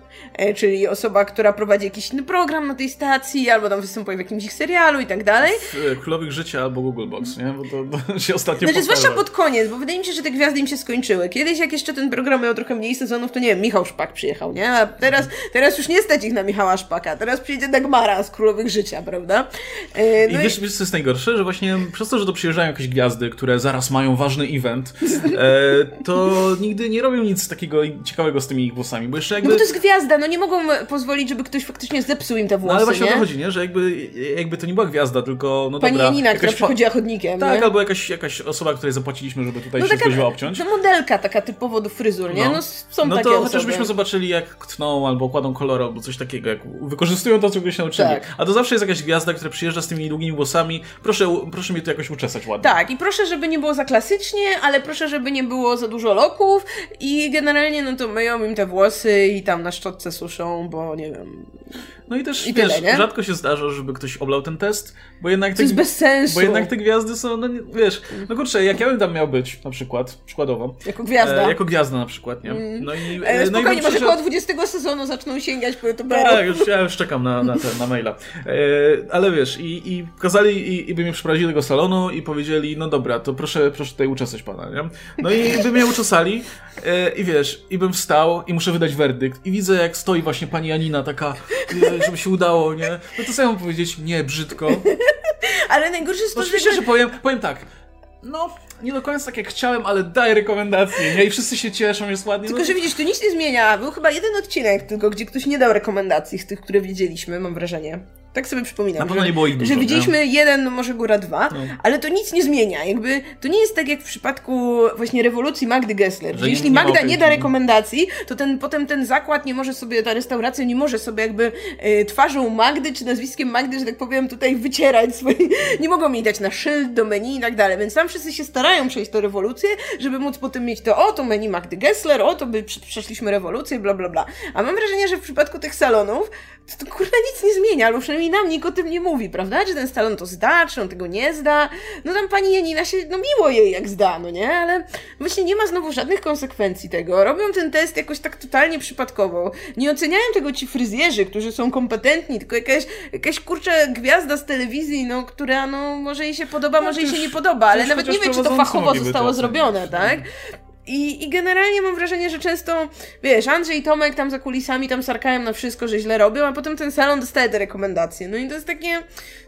czyli osoba, która prowadzi jakiś inny program na tej stacji, albo tam występuje w jakimś ich serialu i tak dalej. W Królowych Życia albo Google Box, nie? Bo to, to się ostatnio Znaczy, zwłaszcza pod koniec, bo wydaje mi się, że te gwiazdy im się skończyły. Kiedyś, jak jeszcze ten program miał trochę mniej sezonów, to nie wiem, Michał Szpak przyjechał, nie? A teraz, teraz już nie stać ich na Michała Szpaka, teraz przyjdzie Dagmara z Królowych Życia, prawda? E, no I wiesz, i... wiesz, co jest najgorsze? Że właśnie przez to, że to przyjeżdżają jakieś gwiazdy, które zaraz mają ważny event, e, to nigdy nie robią nic takiego ciekawego z tymi ich włosami, bo jeszcze jakby... No bo to jest gwiazda, no nie mogą pozwolić, żeby ktoś faktycznie zepsuł im te włosy, No ale właśnie nie? o to chodzi, nie? Że jakby, jakby to nie była gwiazda, tylko no Pani dobra... Janina, jakaś która przechodziła chodnikiem, Tak, nie? albo jakaś, jakaś osoba, której zapłaciliśmy, żeby tutaj no się taka, obciąć. No modelka taka typowo do fryzur, nie? No, no są no takie to osoby. chociażbyśmy zobaczyli, jak tną albo kładą kolor, albo coś takiego, jak wykorzystują to, czego się nauczyli. Tak. A to zawsze jest jakaś gwiazda, która przyjeżdża z tymi długimi włosami. Proszę, proszę mnie tu jakoś uczesać ładnie. Tak, i proszę, żeby nie było za klasycznie, ale proszę, żeby nie było za dużo loków i generalnie no to myją im te włosy i tam na szczotce suszą, bo nie wiem. No i też I wiesz, tyle, rzadko się zdarza, żeby ktoś oblał ten test, bo jednak to te, jest bez sensu. Bo jednak te gwiazdy są, no wiesz, no kurczę, jak ja bym tam miał być, na przykład, przykładowo. Jako gwiazda. E, jako gwiazda na przykład, nie? Mm. No i, e, spokojnie, no i może koło 20 sezonu zaczną sięgać po youtuberów. Tak, już, ja już czekam na, na, na maila. E, ale wiesz, i, i kazali, i, i by mnie przeprowadzili do tego salonu i powiedzieli, no dobra, to proszę, proszę tutaj uczesać pana, nie? No i by mnie uczesali e, i wiesz, i bym wstał i muszę wydać werdykt i widzę, jak stoi właśnie pani Janina taka, e, żeby się udało, nie? No to mam powiedzieć? Nie, brzydko. Ale najgorsze jest to, no, że... że powiem, powiem tak, no, nie do końca tak jak chciałem, ale daj rekomendacje, nie? I wszyscy się cieszą, jest ładnie. Tylko, no że widzisz, tu nic nie zmienia. Był chyba jeden odcinek tylko, gdzie ktoś nie dał rekomendacji z tych, które widzieliśmy, mam wrażenie. Tak sobie przypominam. Na pewno że, nie było ich dużo, Że widzieliśmy nie? jeden, może góra dwa, no. ale to nic nie zmienia. Jakby to nie jest tak jak w przypadku właśnie rewolucji Magdy Gessler, że, że jeśli nie Magda nie da rekomendacji, to ten, potem ten zakład nie może sobie, ta restauracja nie może sobie jakby y, twarzą Magdy czy nazwiskiem Magdy, że tak powiem, tutaj wycierać swoje. Nie mogą mi dać na szyld, do menu i tak dalej. Więc tam wszyscy się starają przejść tę rewolucję, żeby móc potem mieć to, o, to menu Magdy Gessler, o, to by przeszliśmy rewolucję, bla, bla, bla. A mam wrażenie, że w przypadku tych salonów to, to kurde nic nie zmienia, albo przynajmniej nam nikt o tym nie mówi, prawda? Czy ten salon to zda, czy on tego nie zda. No tam pani Janina się, no miło jej jak zda, no nie? Ale właśnie nie ma znowu żadnych konsekwencji tego. Robią ten test jakoś tak totalnie przypadkowo. Nie oceniają tego ci fryzjerzy, którzy są kompetentni, tylko jakaś, jakaś kurczę gwiazda z telewizji, no, która no może jej się podoba, no, może jej się nie podoba, ale nawet nie wiem, czy to fachowo zostało zrobione, tak? I, I generalnie mam wrażenie, że często, wiesz, Andrzej i Tomek tam za kulisami tam sarkają na wszystko, że źle robią, a potem ten salon dostaje te rekomendacje. No i to jest takie,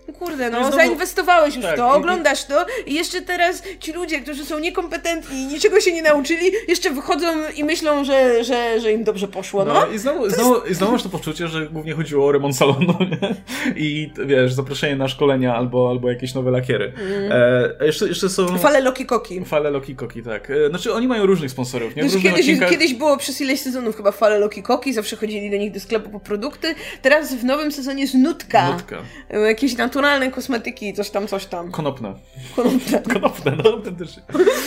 no kurde, no, No zainwestowałeś już w tak, to, oglądasz to i jeszcze teraz ci ludzie, którzy są niekompetentni i niczego się nie nauczyli, jeszcze wychodzą i myślą, że, że, że im dobrze poszło, no. No i znowu, znowu, i znowu masz to poczucie, że głównie chodziło o remont salonu, nie? I wiesz, zaproszenie na szkolenia albo, albo jakieś nowe lakiery. E, a jeszcze, jeszcze są Fale Loki Koki. fale Loki Koki, tak. E, znaczy oni mają różnych sponsorów, nie? Już różnych kiedyś, odcinkach... kiedyś było przez ileś sezonów chyba fale Loki Koki, zawsze chodzili do nich do sklepu po produkty. Teraz w nowym sezonie jest nutka. Nutka. E, Jakieś naturalne kosmetyki, coś tam, coś tam. Konopne. Konopne. Konopne, no autentycznie.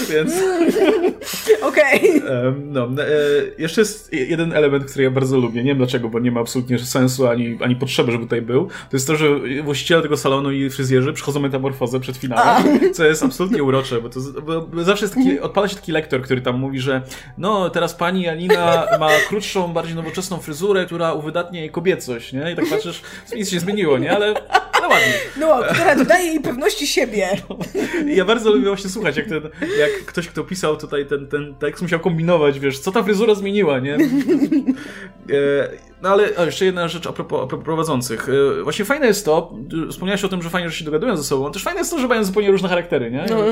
Więc... Okej. Em, No, e, jeszcze jest jeden element, który ja bardzo lubię. Nie wiem dlaczego, bo nie ma absolutnie sensu ani, ani potrzeby, żeby tutaj był. To jest to, że właściciele tego salonu i fryzjerzy przychodzą metamorfozę przed finałem, co jest absolutnie urocze, bo to bo zawsze jest taki, odpala się taki lektor, który tam mówi, że no, teraz pani Alina ma krótszą, bardziej nowoczesną fryzurę, która uwydatnia jej kobiecość, nie? I tak patrzysz, nic się zmieniło, nie? Ale, ale ładnie. No, która dodaje jej pewności siebie. I Ja bardzo lubię właśnie słuchać, jak, ten, jak ktoś, kto pisał tutaj ten, ten tekst, musiał kombinować, wiesz, co ta fryzura zmieniła, nie? E, No ale o, jeszcze jedna rzecz a propos, a propos prowadzących. E, Właśnie fajne jest to, y, wspomniałeś o tym, że fajnie, że się dogadują ze sobą, też fajne jest to, że mają zupełnie różne charaktery, nie? No.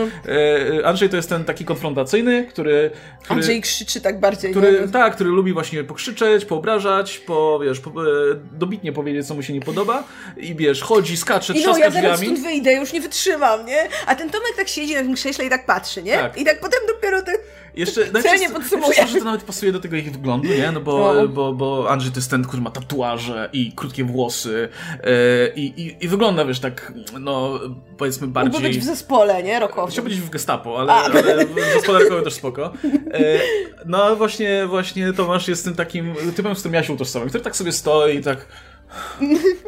E, Andrzej to jest ten taki konfrontacyjny, który... który Andrzej krzyczy tak bardziej. który, nie? tak, który lubi właśnie pokrzyczeć, poobrażać, po, wiesz, po, e, dobitnie powiedzieć, co mu się nie podoba i wiesz, chodzi, skacze, I no, trzaska ja zaraz drzwiami. stąd wyjdę, już nie wytrzymam, nie? A ten Tomek tak siedzi na tym krześle i tak patrzy, nie? Tak. I tak potem dopiero tak... Jeszcze, Celnie najpierw- podsumuję. najpierw to, że to nawet pasuje do tego ich wyglądu, nie? No bo, No. bo, bo Andrzej to jest ten, który ma tatuaże i krótkie włosy e, i, i, wygląda, wiesz, tak, no, powiedzmy Mógłby być bardziej... w zespole, nie? Rokowym. Chciałbym być w gestapo, ale, ale w gospodarkowy też spoko. E, no właśnie, właśnie Tomasz jest tym takim typem, z którym ja się utożsamiam, który tak sobie stoi i tak...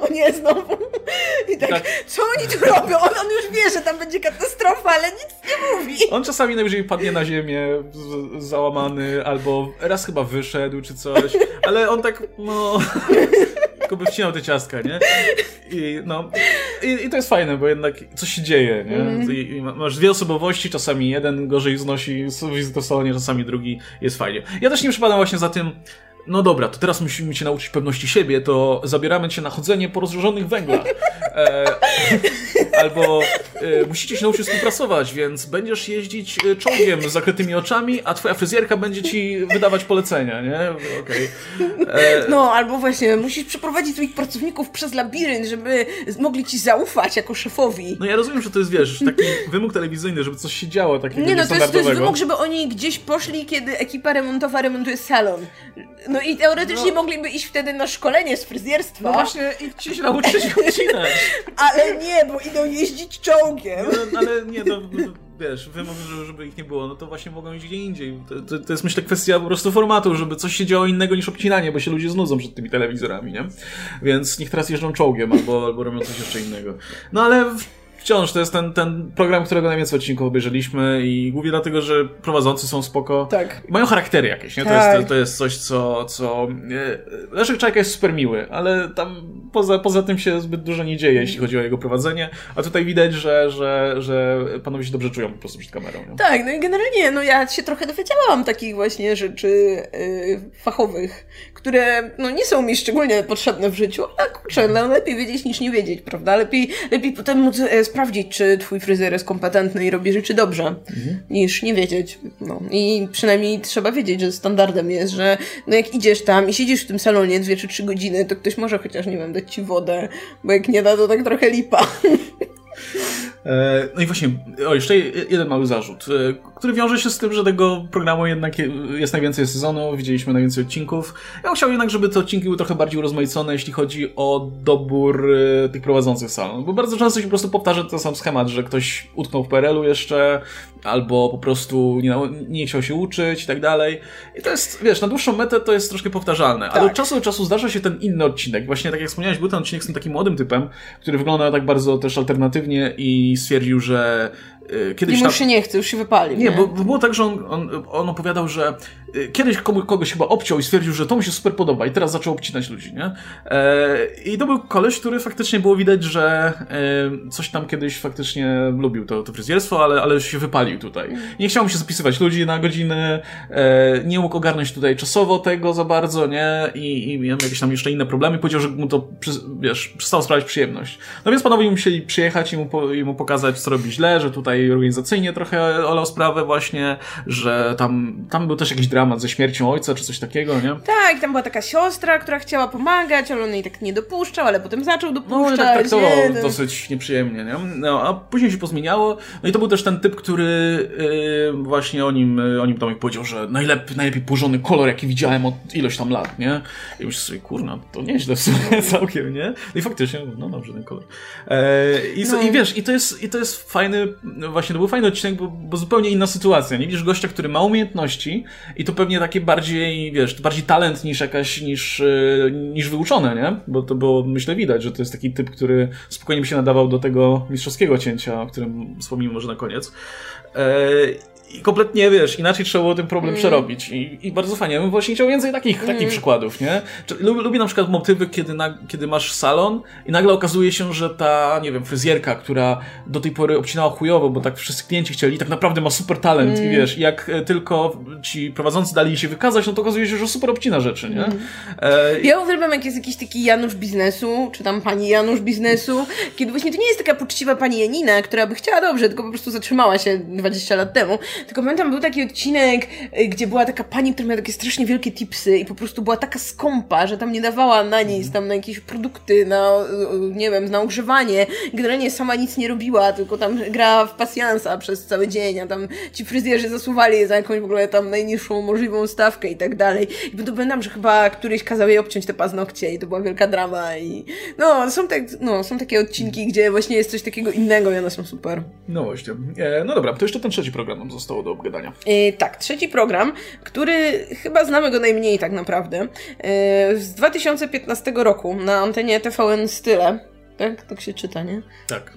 O nie, znowu. I tak, Tak. co oni tu robią? On, on już wie, że tam będzie katastrofa, ale nic nie mówi. On czasami najwyżej padnie na ziemię załamany, albo raz chyba wyszedł czy coś, ale on tak, no... Tylko by wcinał te ciastka, nie? I, no, i, I to jest fajne, bo jednak coś się dzieje, nie? I, i ma- masz dwie osobowości, czasami jeden gorzej znosi wizytę w salonie, czasami drugi jest fajnie. Ja też nie przypadam właśnie za tym, no dobra, to teraz musimy cię nauczyć pewności siebie, to zabieramy cię na chodzenie po rozżarzonych węglach. E, albo e, musicie się nauczyć współpracować, więc będziesz jeździć e, czołgiem z zakrytymi oczami, a twoja fryzjerka będzie ci wydawać polecenia, nie? Okej. E, No, albo właśnie, musisz przeprowadzić swoich pracowników przez labirynt, żeby mogli ci zaufać jako szefowi. No ja rozumiem, że to jest, wiesz, taki wymóg telewizyjny, żeby coś się działo takiego Nie no, to jest, to jest wymóg, żeby oni gdzieś poszli, kiedy ekipa remontowa remontuje salon. No i teoretycznie No. mogliby iść wtedy na szkolenie z fryzjerstwa, No właśnie, idźcie się nauczyć odcinać. ale nie, bo idą jeździć czołgiem. No, ale nie, no, no, wiesz, wymóg, żeby, ich nie było, no to właśnie mogą iść gdzie indziej. To, to, to jest myślę kwestia po prostu formatu, żeby coś się działo innego niż obcinanie, bo się ludzie znudzą przed tymi telewizorami, nie? Więc niech teraz jeżdżą czołgiem albo, albo robią coś jeszcze innego. No ale wciąż to jest ten, ten program, którego najwięcej odcinków obejrzeliśmy i głównie dlatego, że prowadzący są spoko. Tak. Mają charaktery jakieś, nie? To, Tak. jest, to jest coś, co... co e, Leszek Czajka jest super miły, ale tam poza, poza tym się zbyt dużo nie dzieje, jeśli chodzi o jego prowadzenie, a tutaj widać, że, że, że panowie się dobrze czują po prostu przed kamerą. Tak, no i generalnie no ja się trochę dowiedziałam takich właśnie rzeczy y, fachowych, które no nie są mi szczególnie potrzebne w życiu, ale kurczę, no lepiej wiedzieć niż nie wiedzieć, prawda? Lepiej, lepiej potem móc e, sprawdzić, czy twój fryzjer jest kompetentny i robi rzeczy dobrze, niż nie wiedzieć. No i przynajmniej trzeba wiedzieć, że standardem jest, że no jak idziesz tam i siedzisz w tym salonie dwie czy trzy godziny, to ktoś może chociaż, nie wiem, dać ci wodę, bo jak nie da, to tak trochę lipa. E, No i właśnie, o, jeszcze jeden mały zarzut, e, który wiąże się z tym, że tego programu jednak je- jest najwięcej sezonu, widzieliśmy najwięcej odcinków. Ja bym chciał jednak, żeby te odcinki były trochę bardziej urozmaicone, jeśli chodzi o dobór e, tych prowadzących salon, bo bardzo często się po prostu powtarza ten sam schemat, że ktoś utknął w PRL-u jeszcze, albo po prostu nie, nie chciał się uczyć i tak dalej. I to jest, wiesz, na dłuższą metę to jest troszkę powtarzalne, ale Tak. od czasu do czasu zdarza się ten inny odcinek. Właśnie tak jak wspomniałeś, był ten odcinek z tym takim młodym typem, który wygląda tak bardzo też alternatywnie i stwierdził, że kiedyś I mu tam... już się nie chce, już się wypalił. Nie, bo bo było tak, że on, on, on opowiadał, że y, kiedyś komu, kogoś chyba obciął i stwierdził, że to mu się super podoba i teraz zaczął obcinać ludzi, nie? E, I to był koleś, który faktycznie było widać, że e, coś tam kiedyś faktycznie lubił to, to fryzjerstwo, ale, ale się wypalił tutaj. Nie chciał mu się zapisywać ludzi na godziny, e, nie mógł ogarnąć tutaj czasowo tego za bardzo, nie? I, i miał jakieś tam jeszcze inne problemy. Powiedział, że mu to, wiesz, przestało sprawiać przyjemność. No więc panowie musieli przyjechać i mu, i mu pokazać, co robi źle, że tutaj organizacyjnie trochę olał sprawę właśnie, że tam, tam był też jakiś dramat ze śmiercią ojca, czy coś takiego, nie? Tak, tam była taka siostra, która chciała pomagać, ale on jej tak nie dopuszczał, ale potem zaczął No dopuszczać. ale tak traktował nie, no. dosyć nieprzyjemnie, nie? No, a później się pozmieniało, no i to był też ten typ, który yy, właśnie o nim, yy, o nim Tomek powiedział, że najlepiej, najlepiej położony kolor, jaki widziałem od ilość tam lat, nie? I myślę sobie, kurna, to nieźle w sumie całkiem, nie? No i faktycznie, no dobrze ten kolor. E, i, No. I wiesz, i to jest, i to jest fajny, no właśnie, to był fajny odcinek, bo, bo zupełnie inna sytuacja, nie? Widzisz gościa, który ma umiejętności i to pewnie takie bardziej, wiesz, bardziej talent niż jakaś, niż, yy, niż wyuczone, nie? Bo to było, myślę, widać, że to jest taki typ, który spokojnie by się nadawał do tego mistrzowskiego cięcia, o którym wspomnimy może na koniec. E, I kompletnie, wiesz, inaczej trzeba było ten problem Mm. przerobić. I, I bardzo fajnie. Ja bym właśnie chciał więcej takich, takich przykładów, nie? Lubię, lubię na przykład motywy, kiedy, na, kiedy masz salon i nagle okazuje się, że ta, nie wiem, fryzjerka, która do tej pory obcinała chujowo, bo tak wszyscy klienci chcieli, tak naprawdę ma super talent Mm. i wiesz, jak e, tylko ci prowadzący dali jej się wykazać, no to okazuje się, że super obcina rzeczy, nie? Mm. E, Ja uwielbiam, jak jest jakiś taki Janusz biznesu, czy tam pani Janusz biznesu, kiedy właśnie to nie jest taka poczciwa pani Janina, która by chciała dobrze, tylko po prostu zatrzymała się 20 lat temu. Tylko pamiętam, był taki odcinek, y, gdzie była taka pani, która miała takie strasznie wielkie tipsy i po prostu była taka skąpa, że tam nie dawała na nic, tam na jakieś produkty, na, y, nie wiem, na ogrzewanie. Generalnie sama nic nie robiła, tylko tam grała w pasjansa przez cały dzień, a tam ci fryzjerzy zasuwali jej za jakąś w ogóle tam najniższą możliwą stawkę i tak dalej. I to pamiętam, że chyba któryś kazał jej obciąć te paznokcie i to była wielka drama i no, są, tak, no, są takie odcinki, gdzie właśnie jest coś takiego innego i one są super. no właśnie. E, no dobra, to jeszcze ten trzeci program nam zostało do obgadania. E, tak, trzeci program, który chyba znamy go najmniej tak naprawdę. E, z 2015 roku na antenie TVN Style. Tak? Tak się czyta, nie? Tak.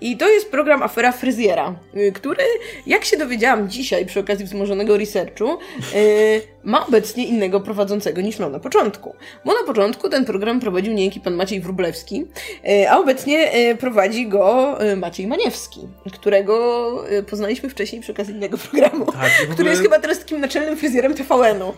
I to jest program Afera Fryzjera, y, który, jak się dowiedziałam dzisiaj przy okazji wzmożonego researchu, y, ma obecnie innego prowadzącego niż miał na początku. Bo na początku ten program prowadził niejaki pan Maciej Wróblewski, y, a obecnie prowadzi go Maciej Maniewski, którego poznaliśmy wcześniej przy okazji innego programu, Tak, który jest chyba teraz takim naczelnym fryzjerem TVN-u.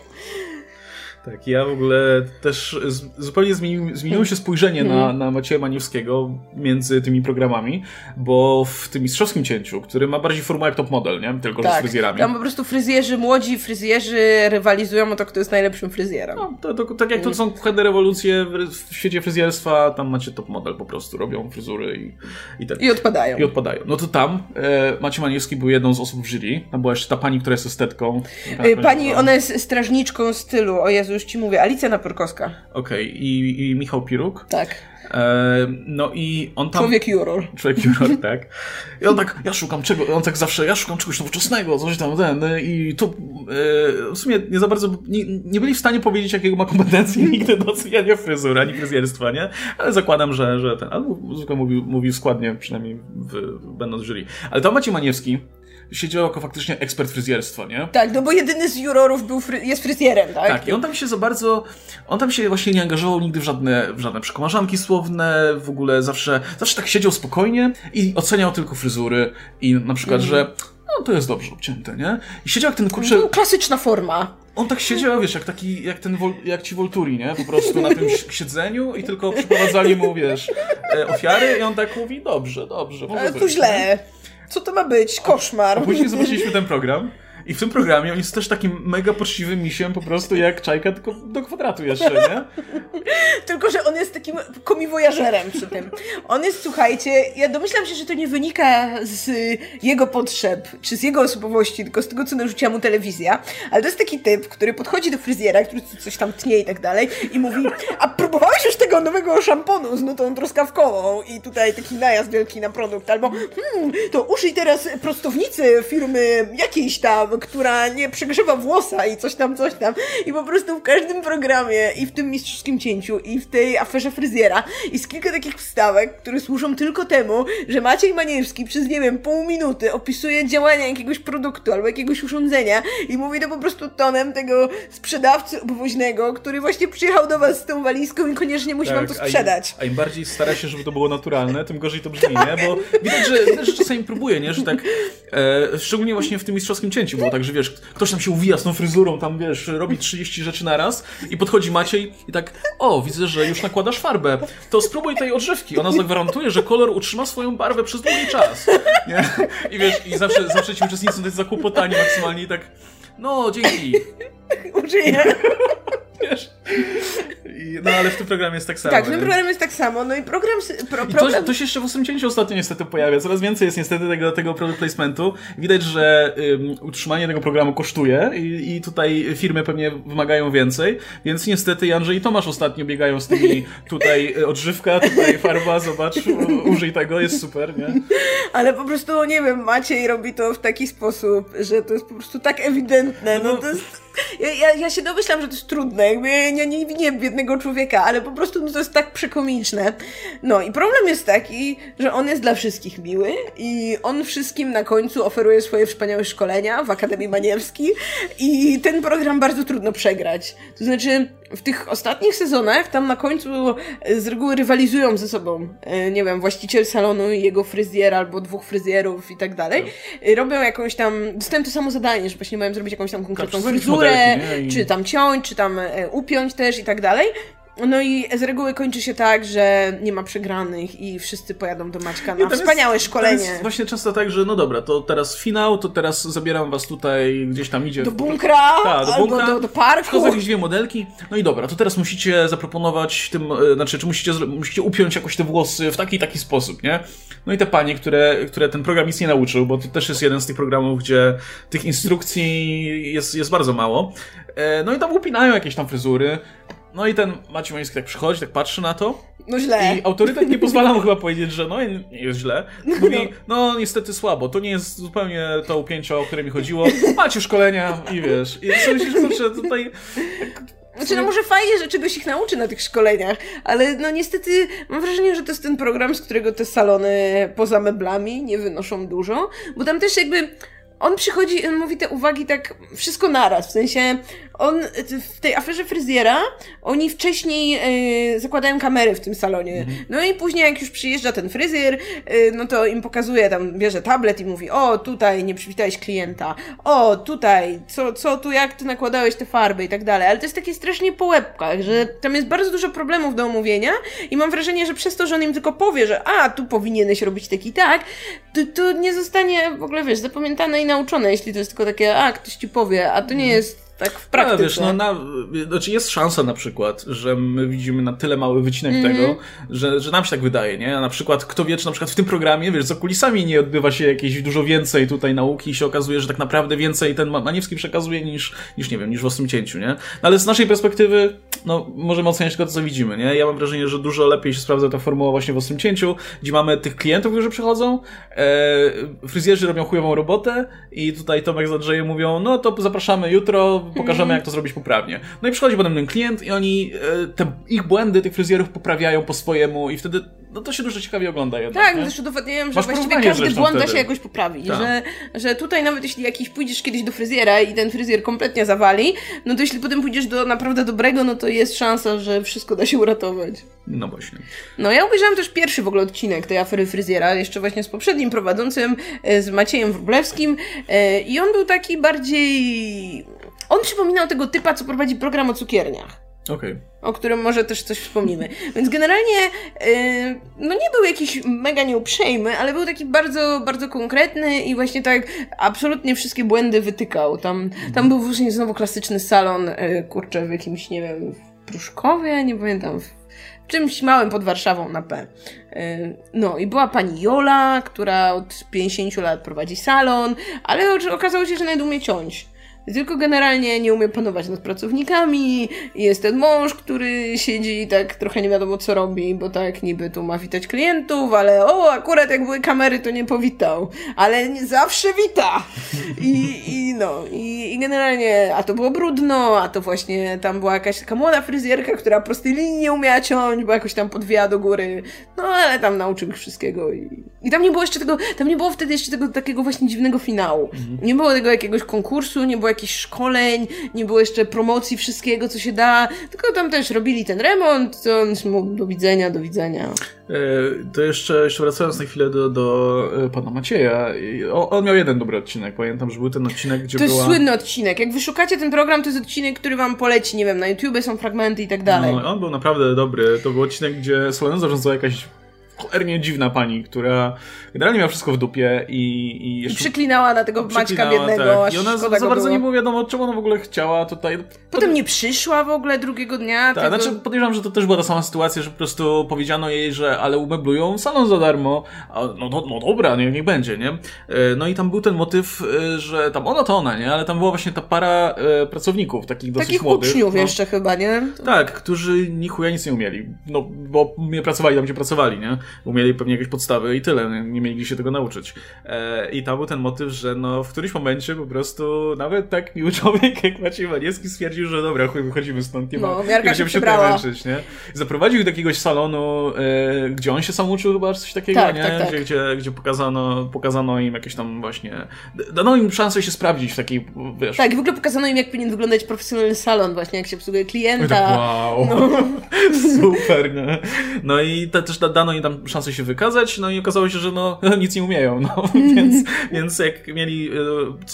Tak, ja w ogóle też zupełnie zmienił, zmieniło się spojrzenie na, na Macieja Maniewskiego między tymi programami, bo w tym mistrzowskim cięciu, który ma bardziej formułę jak top model, nie? Tylko że z Tak, fryzjerami. tam po prostu fryzjerzy, młodzi fryzjerzy rywalizują o to, kto jest najlepszym fryzjerem. No, to, to, tak jak to są kuchenne rewolucje w, świecie fryzjerstwa, tam macie top model po prostu, robią fryzury i, i ten. I odpadają. I odpadają. No to tam e, Maciej Maniewski był jedną z osób w jury. Tam była jeszcze ta pani, która jest estetką. Tak, Y, Pani, ona jest strażniczką stylu, o Jezu, już ci mówię, Alicja Naporkowska. Okej, i, i Michał Piruk. Tak. E, no i on tam... Człowiek juror. Człowiek juror, tak. I on tak, ja szukam czego, on tak zawsze, ja szukam czegoś nowoczesnego, coś tam, ten, i tu e, w sumie nie za bardzo, nie, nie byli w stanie powiedzieć, jakiego ma kompetencji nigdy do oceniania fryzury, ani fryzjerstwa, nie? Ale zakładam, że, że ten, albo zwykle mówił, mówił składnie, przynajmniej w, będąc w jury. Ale Maciej Maniewski siedział jako faktycznie ekspert fryzjerstwa, nie? Tak, no bo jedyny z jurorów był fry- jest fryzjerem, tak? Tak, i on tam się za bardzo, on tam się właśnie nie angażował nigdy w żadne, w żadne przekomarzanki słowne, w ogóle zawsze, zawsze tak siedział spokojnie i oceniał tylko fryzury i na przykład, że no to jest dobrze obcięte, nie? I siedział jak ten kurczę, No, klasyczna forma. on tak siedział, wiesz, jak taki, jak ten, jak ci Volturi, nie? Po prostu na tym si- siedzeniu i tylko przyprowadzali mu, wiesz, e, ofiary i on tak mówi, dobrze, dobrze, może Ale tu nie? Co to ma być? Koszmar. A później zobaczyliśmy ten program i w tym programie on jest też takim mega poczciwym misiem po prostu jak czajka, tylko do kwadratu jeszcze, nie? Tylko, że on jest takim komiwojażerem przy tym. On jest, słuchajcie, ja domyślam się, że to nie wynika z jego potrzeb, czy z jego osobowości, tylko z tego, co narzuciła mu telewizja, ale to jest taki typ, który podchodzi do fryzjera, który coś tam tnie i tak dalej i mówi, a próbowałeś już tego nowego szamponu z nutą truskawkową i tutaj taki najazd wielki na produkt, albo hmm, to użyj teraz prostownicy firmy jakiejś tam, która nie przegrzewa włosa i coś tam, coś tam. I po prostu w każdym programie i w tym mistrzowskim cięciu i w tej aferze fryzjera jest kilka takich wstawek, które służą tylko temu, że Maciej Maniewski przez, nie wiem, pół minuty opisuje działania jakiegoś produktu albo jakiegoś urządzenia i mówi to po prostu tonem tego sprzedawcy obwoźnego, który właśnie przyjechał do was z tą walizką i koniecznie musi tak, wam to sprzedać. A im, a im, bardziej stara się, żeby to było naturalne, tym gorzej to brzmi, tak. nie? Bo widać, że, widać, że czasami próbuje, nie? Że tak, e, szczególnie właśnie w tym mistrzowskim cięciu było tak, że wiesz, ktoś tam się uwija z tą fryzurą, tam wiesz, robi 30 rzeczy na raz i podchodzi Maciej i tak, o, widzę, że już nakładasz farbę, to spróbuj tej odżywki, ona zagwarantuje, że kolor utrzyma swoją barwę przez długi czas. Nie? I wiesz, i zawsze, zawsze ci uczestnicy są zakłopotani maksymalnie i tak, no, dzięki. Użyję. Wiesz? I, no ale w tym programie jest tak samo. Tak, w tym programie jest tak samo. No i program. Pro, I to, to się jeszcze w 80 ostatnio niestety pojawia. Coraz więcej jest niestety tego, tego product placementu. Widać, że um, utrzymanie tego programu kosztuje i, i tutaj firmy pewnie wymagają więcej, więc niestety Andrzej i Tomasz ostatnio biegają z tymi tutaj e, odżywka, tutaj farba, zobacz, użyj tego, jest super, nie? Ale po prostu, nie wiem, Maciej robi to w taki sposób, że to jest po prostu tak ewidentne. No, no to jest ja, ja, ja, się domyślam, że to jest trudne, jakby ja nie, nie biednego człowieka, ale po prostu no, to jest tak przekomiczne. No i problem jest taki, że on jest dla wszystkich miły i on wszystkim na końcu oferuje swoje wspaniałe szkolenia w Akademii Maniewski i ten program bardzo trudno przegrać. To znaczy, w tych ostatnich sezonach tam na końcu z reguły rywalizują ze sobą. E, nie wiem, właściciel salonu i jego fryzjer albo dwóch fryzjerów i tak dalej. Tak. Robią jakąś tam, dostają to samo zadanie, że właśnie mają zrobić jakąś tam konkretną tak, fryzurę, czy tam ciąć, czy tam e, upiąć też i tak dalej. No i z reguły kończy się tak, że nie ma przegranych i wszyscy pojadą do Maćka na wspaniałe jest, szkolenie. jest właśnie często tak, że no dobra, to teraz finał, to teraz zabieram was tutaj, gdzieś tam idzie... Do bunkra, ta, do bunkra, do, do parku. Wchodzą jakieś dwie modelki. No i dobra, to teraz musicie zaproponować tym, e, znaczy, czy musicie, musicie upiąć jakoś te włosy w taki taki sposób, nie? No i te panie, które, które ten program nic nie nauczył, bo to też jest jeden z tych programów, gdzie tych instrukcji jest, jest bardzo mało. E, no i tam upinają jakieś tam fryzury. No i ten Maciej Moński tak przychodzi, tak patrzy na to. No źle. I autorytet nie pozwala mu chyba powiedzieć, że no jest źle. Mówi, no niestety słabo, to nie jest zupełnie to upięcie, o które mi chodziło. Macie szkolenia i wiesz. I co myślisz, że tutaj... Znaczy, no może fajnie, że czegoś ich nauczy na tych szkoleniach, ale no niestety mam wrażenie, że to jest ten program, z którego te salony poza meblami nie wynoszą dużo, bo tam też jakby on przychodzi, on mówi te uwagi tak wszystko naraz, w sensie on w tej aferze fryzjera, oni wcześniej y, zakładają kamery w tym salonie. Mhm. No i później jak już przyjeżdża ten fryzjer, y, no to im pokazuje, tam bierze tablet i mówi, o tutaj nie przywitałeś klienta, o tutaj, co, co tu, jak ty nakładałeś te farby i tak dalej. Ale to jest takie strasznie po łebkach, że tam jest bardzo dużo problemów do omówienia i mam wrażenie, że przez to, że on im tylko powie, że a, tu powinieneś robić taki tak, to, to nie zostanie w ogóle, wiesz, zapamiętane i nauczone, jeśli to jest tylko takie, a, ktoś ci powie, a to nie jest tak w praktyce. No, wiesz, no, na, znaczy jest szansa na przykład, że my widzimy na tyle mały wycinek mm -hmm. tego, że, że nam się tak wydaje, nie? A na przykład, kto wie, czy na przykład w tym programie, wiesz, za kulisami nie odbywa się jakieś dużo więcej tutaj nauki i się okazuje, że tak naprawdę więcej ten Maniewski przekazuje niż, niż nie wiem, niż w Ostrym Cięciu, nie? No, ale z naszej perspektywy, no, możemy oceniać tylko to, co widzimy, nie? Ja mam wrażenie, że dużo lepiej się sprawdza ta formuła właśnie w Ostrym Cięciu, gdzie mamy tych klientów, którzy przychodzą, e, fryzjerzy robią chujową robotę i tutaj Tomek z Andrzejem mówią, no to zapraszamy jutro, pokażemy, mm. jak to zrobić poprawnie. No i przychodzi potem ten klient i oni e, te ich błędy tych fryzjerów poprawiają po swojemu i wtedy no to się dużo ciekawie ogląda jednak. Tak, też udowadniają, że Masz właściwie każdy błąd da się jakoś poprawić. Tak. Że, że tutaj nawet jeśli jakiś pójdziesz kiedyś do fryzjera i ten fryzjer kompletnie zawali, no to jeśli potem pójdziesz do naprawdę dobrego, no to jest szansa, że wszystko da się uratować. No właśnie. No ja obejrzałam też pierwszy w ogóle odcinek tej afery fryzjera, jeszcze właśnie z poprzednim prowadzącym, e, z Maciejem Wróblewskim e, i on był taki bardziej on przypominał tego typa, co prowadzi program o cukierniach. Okay. O którym może też coś wspomnimy. Więc generalnie yy, no nie był jakiś mega nieuprzejmy, ale był taki bardzo, bardzo konkretny i właśnie tak absolutnie wszystkie błędy wytykał. Tam, tam był właśnie znowu klasyczny salon, yy, kurczę, w jakimś, nie wiem, w Pruszkowie, nie pamiętam, czymś małym pod Warszawą na P. Yy, no i była pani Jola, która od 50 lat prowadzi salon, ale okazało się, że nawet umie ciąć. Tylko generalnie nie umie panować nad pracownikami. Jest ten mąż, który siedzi i tak trochę nie wiadomo co robi, bo tak niby tu ma witać klientów, ale o, akurat jak były kamery, to nie powitał. Ale nie zawsze wita. I, i no, i, i generalnie, a to było brudno, a to właśnie tam była jakaś taka młoda fryzjerka, która prostej linii nie umiała ciąć, bo jakoś tam podwijała do góry. No ale tam nauczył ich wszystkiego i, i tam nie było jeszcze tego, tam nie było wtedy jeszcze tego takiego właśnie dziwnego finału. Mhm. Nie było tego jakiegoś konkursu, nie było jakichś szkoleń, nie było jeszcze promocji wszystkiego, co się da, tylko tam też robili ten remont, to on mógł do widzenia, do widzenia. E, to jeszcze, jeszcze wracając na chwilę do, do e, pana Macieja, on, on, miał jeden dobry odcinek, pamiętam, że był ten odcinek, gdzie To jest była... słynny odcinek, jak wyszukacie ten program, to jest odcinek, który wam poleci, nie wiem, na YouTube są fragmenty i tak dalej. No, on był naprawdę dobry, to był odcinek, gdzie Solena zarządzała jakaś cholernie dziwna pani, która generalnie miała wszystko w dupie i... I, jeszcze... I przyklinała na tego Maćka biednego, tak. I ona za, bardzo było. nie było wiadomo, czemu ona w ogóle chciała tutaj... Potem nie przyszła w ogóle drugiego dnia. Tak, tego... znaczy podejrzewam, że to też była ta sama sytuacja, że po prostu powiedziano jej, że ale umeblują salon za darmo. A, no, no, no dobra, nie, niech będzie, nie? E, no i tam był ten motyw, e, że tam ona to ona, nie? Ale tam była właśnie ta para e, pracowników, takich dosyć takich młodych. uczniów no. jeszcze chyba, nie? Tak, którzy ni chuja nic nie umieli. No, bo nie pracowali tam, gdzie pracowali, nie? Umieli pewnie jakieś podstawy i tyle, nie, nie mieli się tego nauczyć. E, I tam był ten motyw, że no w którymś momencie po prostu nawet tak miły człowiek jak Maciej Maniewski stwierdził, że dobra, chuj, wychodzimy stąd, nie ma, no, nie będziemy się tutaj męczyć, nie? Zaprowadził do jakiegoś salonu, e, gdzie on się sam uczył chyba, coś takiego, tak, nie? Tak, tak. Gdzie, gdzie, gdzie pokazano, pokazano im jakieś tam właśnie, dano im szansę się sprawdzić w takiej, wiesz... Tak, w ogóle pokazano im, jak powinien wyglądać profesjonalny salon właśnie, jak się obsługuje klienta. Tak, wow, no. super, nie? No i te, też dano im tam szansę się wykazać, no i okazało się, że no nic nie umieją, no więc, więc jak mieli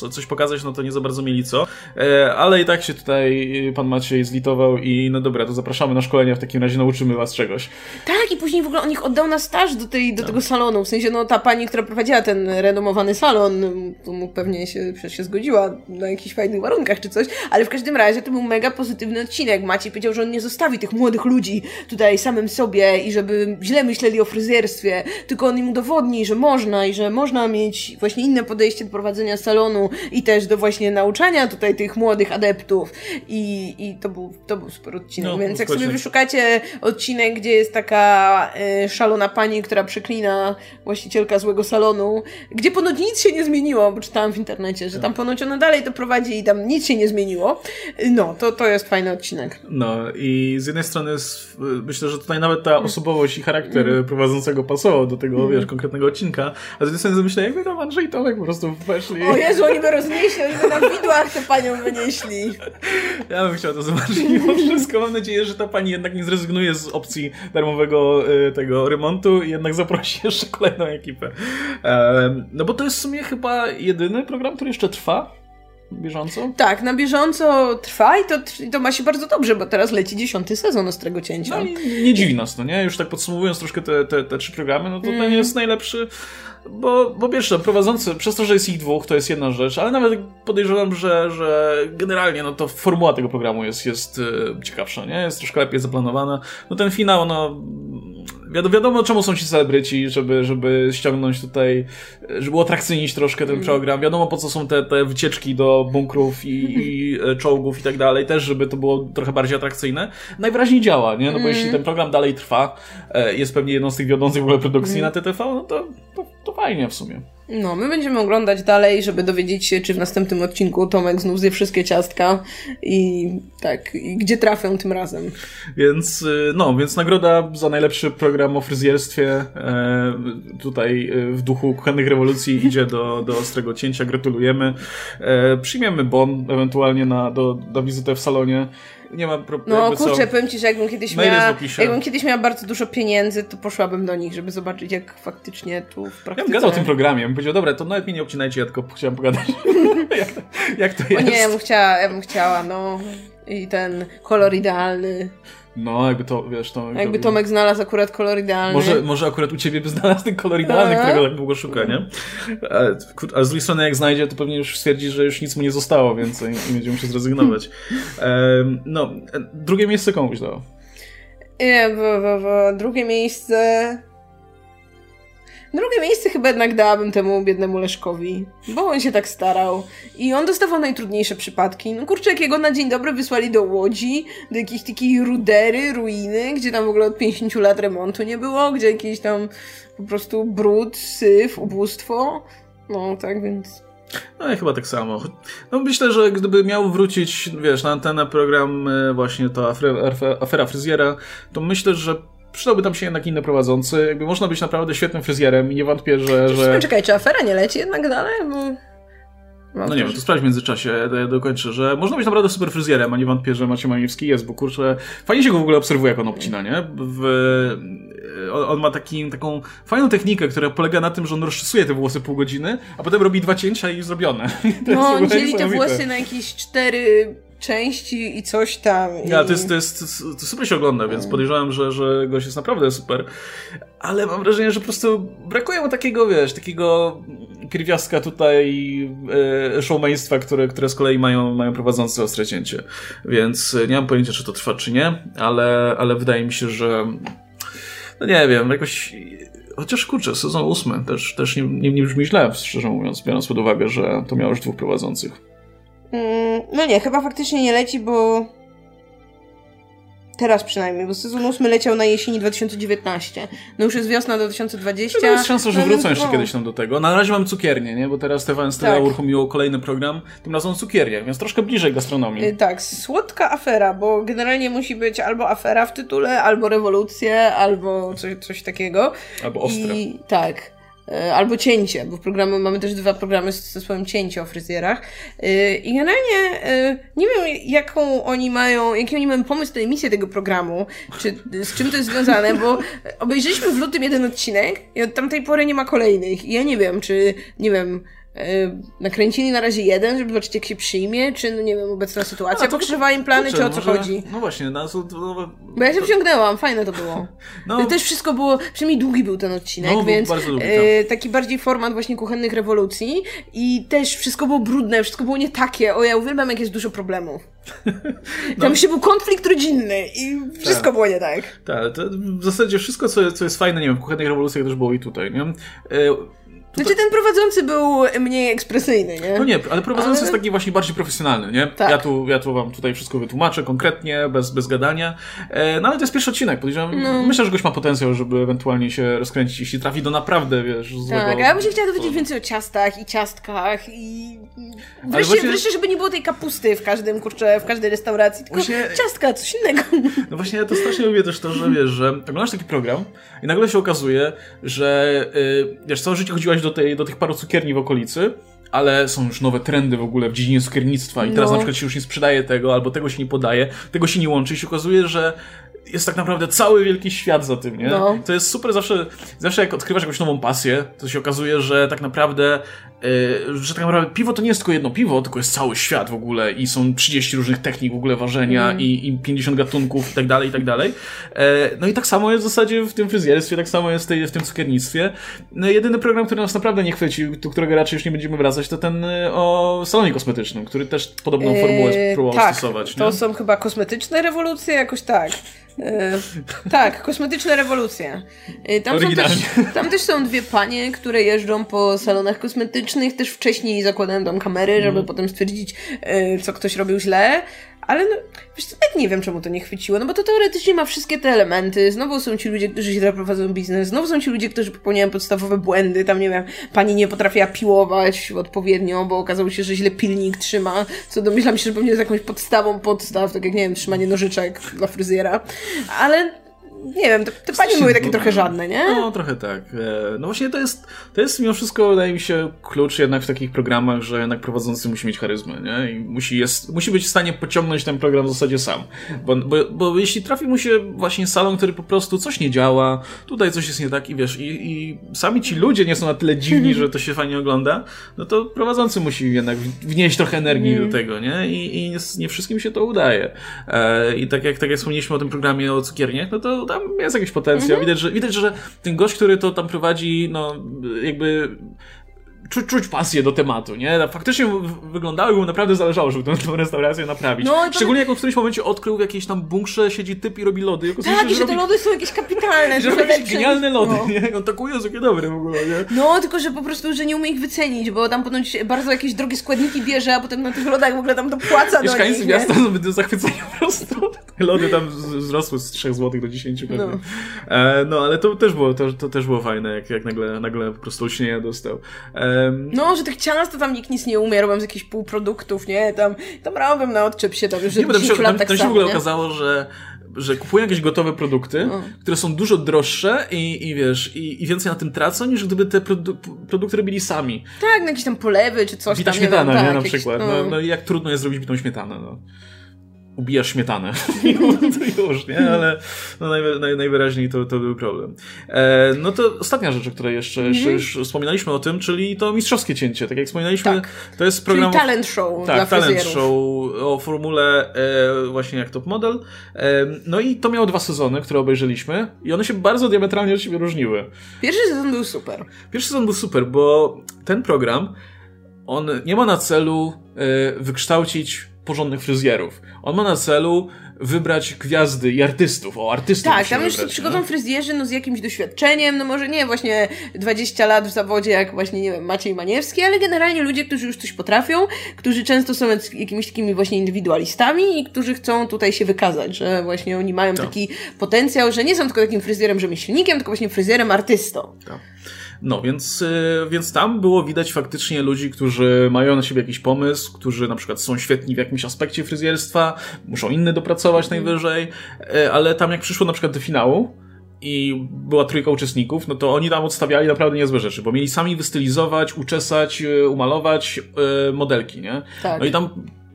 e, coś pokazać, no to nie za bardzo mieli co, e, ale i tak się tutaj pan Maciej zlitował i no dobra, to zapraszamy na szkolenia, w takim razie nauczymy was czegoś. Tak, i później w ogóle on ich oddał na staż do, tej, do no. tego salonu, w sensie no ta pani, która prowadziła ten renomowany salon, to mu pewnie się, przecież się zgodziła na jakichś fajnych warunkach czy coś, ale w każdym razie to był mega pozytywny odcinek. Maciej powiedział, że on nie zostawi tych młodych ludzi tutaj samym sobie i żeby źle myśleli o fryzjerstwie, tylko on im udowodni, że można i że można mieć właśnie inne podejście do prowadzenia salonu i też do właśnie nauczania tutaj tych młodych adeptów. I, i to, był, to był super odcinek, no, więc jak sobie wyszukacie odcinek, gdzie jest taka y, szalona pani, która przeklina właścicielka złego salonu, gdzie ponoć nic się nie zmieniło, bo czytałam w internecie, że tam ponoć ona dalej to prowadzi i tam nic się nie zmieniło, no, to, to jest fajny odcinek. No i z jednej strony myślę, że tutaj nawet ta osobowość i charakter mm. Prowadzącego pasował do tego, mm. wiesz, konkretnego odcinka, a z drugiej strony myślę, jakby tam Andrzej i Tomek po prostu weszli. O Jezu, oni by roznieśli, oni by na widłach tę panią wynieśli. Ja bym chciał to zobaczyć mimo wszystko. Mam nadzieję, że ta pani jednak nie zrezygnuje z opcji darmowego y, tego remontu i jednak zaprosi jeszcze kolejną ekipę. No bo to jest w sumie chyba jedyny program, który jeszcze trwa na bieżąco? Tak, na bieżąco trwa i to, to ma się bardzo dobrze, bo teraz leci dziesiąty sezon Ostrego Cięcia. No i nie dziwi nas, no nie? Już tak podsumowując troszkę te, te, te trzy programy, no to mm. ten jest najlepszy, bo, bo pierwsze, prowadzący, przez to, że jest ich dwóch, to jest jedna rzecz, ale nawet podejrzewam, że, że generalnie no to formuła tego programu jest, jest e, ciekawsza, nie? Jest troszkę lepiej zaplanowana. No ten finał, no wiadomo, wiadomo czemu są ci celebryci, żeby, żeby ściągnąć tutaj, żeby atrakcyjnić troszkę ten program. Wiadomo po co są te, te wycieczki do bunkrów i, i e, czołgów i tak dalej, też żeby to było trochę bardziej atrakcyjne. Najwyraźniej działa, nie? No bo jeśli mm. ten program dalej trwa, e, jest pewnie jedną z tych wiodących w ogóle produkcji mm. na TTV, no to, to, to fajnie w sumie. No, my będziemy oglądać dalej, żeby dowiedzieć się, czy w następnym odcinku Tomek znów zje wszystkie ciastka i tak, i gdzie trafią tym razem. Więc, y, no, więc nagroda za najlepszy program o fryzjerstwie e, tutaj y, w duchu kuchennych rewolucji idzie do, do Ostrego Cięcia. Gratulujemy. E, przyjmiemy bon ewentualnie na, do, do wizytę w salonie nie ma problemu. No kurczę, co. powiem ci, że jakbym kiedyś, miała, jakbym kiedyś miała bardzo dużo pieniędzy, to poszłabym do nich, żeby zobaczyć, jak faktycznie tu w praktyce... Ja bym gadał o tym programie, bym powiedział, dobra, to nawet mnie nie obcinajcie, ja tylko chciałam pogadać, jak, jak to jest. O nie, ja bym chciała, ja bym chciała, no... I ten kolor idealny. No, jakby to, wiesz, to... Jakby Tomek znalazł akurat kolor idealny. Może, może akurat u ciebie by znalazł ten kolor idealny, którego tak długo szuka, nie? A, a, z drugiej strony, jak znajdzie, to pewnie już stwierdzi, że już nic mu nie zostało więcej i będzie musiał zrezygnować. Um, no, drugie miejsce komuś dało? Nie, bo, bo, bo drugie miejsce... Drugie miejsce chyba jednak dałabym temu biednemu Leszkowi, bo on się tak starał i on dostawał najtrudniejsze przypadki. No kurczę, jakiego na dzień dobry wysłali do Łodzi, do jakiejś takiej rudery, ruiny, gdzie tam w ogóle od 50 lat remontu nie było, gdzie jakiś tam po prostu brud, syf, ubóstwo. No, tak więc... No i chyba tak samo. No myślę, że gdyby miał wrócić, wiesz, na antenę program e, właśnie to afera fryzjera, to myślę, że przydałby tam się jednak inny prowadzący. Jakby można być naprawdę świetnym fryzjerem i nie wątpię, że... że... Czekaj, czy afera nie leci jednak dalej? Bo... No, nie wiem, to sprawdź w międzyczasie, ja dokończę, że można być naprawdę super fryzjerem, a nie wątpię, że Maciej Majewski jest, bo kurczę, fajnie się go w ogóle obserwuje, jak on obcina, nie? W, on, ma taki, taką fajną technikę, która polega na tym, że on rozczesuje te włosy pół godziny, a potem robi dwa cięcia i zrobione. No, on dzieli te włosy na jakieś cztery części i coś tam. I... Ja, to, jest, to, jest, to super się ogląda, więc podejrzewam, że, że gość jest naprawdę super. Ale mam wrażenie, że po prostu brakuje mu takiego, wiesz, takiego pierwiastka tutaj e, showmaństwa, które, które z kolei mają, mają prowadzące ostre cięcie. Więc nie mam pojęcia, czy to trwa, czy nie, ale, ale wydaje mi się, że no nie wiem, jakoś Chociaż kurczę, sezon ósmy też, też nie, nie, nie brzmi źle, szczerze mówiąc, biorąc pod uwagę, że to miało już dwóch prowadzących. Mm, no nie, chyba faktycznie nie leci, bo Teraz przynajmniej, bo sezon 8 leciał na jesieni 2019. No już jest wiosna 2020. No jest szansa, że no wrócą jeszcze no. kiedyś tam do tego. Na razie mam cukiernię, nie? Bo teraz TVN Styla tak. uruchomiło kolejny program, tym razem cukiernię, więc troszkę bliżej gastronomii. Yy, tak, słodka afera, bo generalnie musi być albo afera w tytule, albo rewolucja, albo coś, coś takiego. Albo ostre. I, tak. E, albo cięcie, bo w programie mamy też dwa programy ze słowem cięcie o fryzjerach. E, I generalnie e, nie wiem, jaką oni mają, jaki oni mają pomysł na emisję tego programu, czy z czym to jest związane, bo obejrzeliśmy w lutym jeden odcinek i od tamtej pory nie ma kolejnych. I ja nie wiem, czy, nie wiem, nakręcili na razie jeden, żeby zobaczyć jak się przyjmie, czy no nie wiem, obecna sytuacja no, pokrzywa im plany, kurczę, czy o co może, chodzi. No właśnie, no, to, Bo ja się wciągnęłam, fajne to było. No, też wszystko było, przynajmniej długi był ten odcinek, no, więc bardzo e, tak. taki bardziej format właśnie kuchennych rewolucji i też wszystko było brudne, wszystko było nie takie. O, ja uwielbiam jak jest dużo problemów. No. Tam się był konflikt rodzinny i wszystko tak. było nie tak. Tak, to w zasadzie wszystko, co, co jest fajne, nie wiem, w kuchennych rewolucjach też było i tutaj, nie? Znaczy ten prowadzący był mniej ekspresyjny, nie? No nie, ale prowadzący ale... jest taki właśnie bardziej profesjonalny, nie? Tak. Ja, tu, ja tu wam tutaj wszystko wytłumaczę konkretnie, bez, bez gadania. E, no ale to jest pierwszy odcinek, podejrzewam. No. Myślę, że goś ma potencjał, żeby ewentualnie się rozkręcić, jeśli trafi do naprawdę, wiesz, złego... Tak, ja bym się chciała dowiedzieć więcej o ciastach i ciastkach i... Wreszcie, właśnie... wreszcie, żeby nie było tej kapusty w każdym, kurczę, w każdej restauracji, tylko właśnie... ciastka, coś innego. No właśnie, ja to strasznie lubię też to, że wiesz, że oglądasz taki program i nagle się okazuje, że yy, wiesz, całe życie chodziłaś do, tej, do tych paru cukierni w okolicy, ale są już nowe trendy w ogóle w dziedzinie cukiernictwa i teraz no. na przykład się już nie sprzedaje tego, albo tego się nie podaje, tego się nie łączy i się okazuje, że jest tak naprawdę cały wielki świat za tym, nie? No. To jest super zawsze, zawsze jak odkrywasz jakąś nową pasję, to się okazuje, że tak naprawdę że tak naprawdę piwo to nie jest tylko jedno piwo, tylko jest cały świat w ogóle i są 30 różnych technik w ogóle ważenia mm. i, i 50 gatunków i tak dalej, i tak dalej. Yy, no i tak samo jest w zasadzie w tym fryzjerstwie, tak samo jest w tym cukiernictwie. No, jedyny program, który nas naprawdę nie chwycił, do którego raczej już nie będziemy wracać, to ten y, o salonie kosmetycznym, który też podobną formułę yy, próbował tak, stosować. To są chyba kosmetyczne rewolucje, jakoś tak. Yy, tak, kosmetyczne rewolucje. Yy, tam, są też, tam też są dwie panie, które jeżdżą po salonach kosmetycznych, też wcześniej zakładają tam kamery, żeby mm. potem stwierdzić, yy, co ktoś robił źle. Ale no, wiesz co, tak nie wiem, czemu to nie chwyciło, no bo to teoretycznie ma wszystkie te elementy. Znowu są ci ludzie, którzy źle prowadzą biznes, znowu są ci ludzie, którzy popełniają podstawowe błędy, tam nie wiem, pani nie potrafiła piłować odpowiednio, bo okazało się, że źle pilnik trzyma, co domyślam się, że pewnie jest jakąś podstawą podstaw, tak jak, nie wiem, trzymanie nożyczek dla fryzjera. Ale nie wiem, te, te panie były takie trochę żadne, nie? No, trochę tak. E, no właśnie to jest, to jest mimo wszystko, wydaje mi się, klucz jednak w takich programach, że jednak prowadzący musi mieć charyzmę, nie? I musi, jest, musi być w stanie pociągnąć ten program w zasadzie sam. Bo, bo, bo jeśli trafi mu się właśnie salon, który po prostu coś nie działa, tutaj coś jest nie tak i wiesz, i, i sami ci ludzie nie są na tyle dziwni, że to się fajnie ogląda, no to prowadzący musi jednak wnieść trochę energii mm. do tego, nie? I, i nie wszystkim się to udaje. E, I tak jak, tak jak wspomnieliśmy o tym programie o cukierniach, no to tam jest jakiś potencjał. Mhm. Widać, że, widać, że ten gość, który to tam prowadzi, no jakby czuć, czuć pasję do tematu, nie? Faktycznie w- wyglądało, jakby mu naprawdę zależało, żeby tę, restaurację naprawić. No, i Szczególnie jak on w którymś momencie odkrył w jakiejś tam bunkrze siedzi typ i robi lody. Tak, i że te robi, lody są jakieś kapitalne. że robi jakieś genialne lody, no. nie? On tak, o Jezu, jakie dobre w ogóle, nie? No, tylko że po prostu, że nie umie ich wycenić, bo tam ponoć bardzo jakieś drogie składniki bierze, a potem na tych lodach w ogóle tam dopłaca do Mieszkańcy miasta nie? są zbyt zachwyceni po prostu. Te lody tam wzrosły z 3 zł do 10 pewnie. No. No, e, no ale to też było, to, to też było fajne, jak, jak nagle, nagle po prostu olśnienia dostał. No, że tych ciast to tam nikt nic nie umie, robią z jakichś półproduktów, nie? Tam, tam robią na odczep się tam już nie, bo tam 10 się, lat tam, tak tam się w ogóle nie? okazało, że że kupują jakieś gotowe produkty, No. które są dużo droższe i, i wiesz, i, i więcej na tym tracą, niż gdyby te produ produkty robili sami. Tak, na jakieś tam polewy czy coś Bita tam. śmietana, nie, nie, wiem, na tak, jakieś- przykład. No, no i jak trudno jest zrobić bitą śmietanę, no. Ubijasz śmietanę. I to już, nie? Ale no naj, najwyraźniej to, to był problem. E, no to ostatnia rzecz, o której jeszcze, Mhm. jeszcze już wspominaliśmy o tym, czyli to mistrzowskie cięcie. Tak jak wspominaliśmy, Tak. to jest Czyli program... talent show dla tak, talent fryzjerów. show o formule e, właśnie jak top model. E, no i to miało dwa sezony, które obejrzeliśmy i one się bardzo diametralnie od siebie różniły. Pierwszy sezon był super. Pierwszy sezon był super, bo ten program, on nie ma na celu e, wykształcić porządnych fryzjerów. On ma na celu wybrać gwiazdy i artystów. O, artystów Tak, tam już wybrać, przychodzą nie? fryzjerzy no, z jakimś doświadczeniem, no może nie właśnie 20 lat w zawodzie jak właśnie, nie wiem, Maciej Maniewski, ale generalnie ludzie, którzy już coś potrafią, którzy często są jak- jakimiś takimi właśnie indywidualistami i którzy chcą tutaj się wykazać, że właśnie oni mają Tak. taki potencjał, że nie są tylko takim fryzjerem rzemieślnikiem, tylko właśnie fryzjerem artystą. Tak. No, więc, y, więc tam było widać faktycznie ludzi, którzy mają na siebie jakiś pomysł, którzy na przykład są świetni w jakimś aspekcie fryzjerstwa, muszą inny dopracować najwyżej, y, ale tam jak przyszło na przykład do finału, i była trójka uczestników, no to oni tam odstawiali naprawdę niezłe rzeczy, bo mieli sami wystylizować, uczesać, y, umalować modelki, nie? Tak. No i tam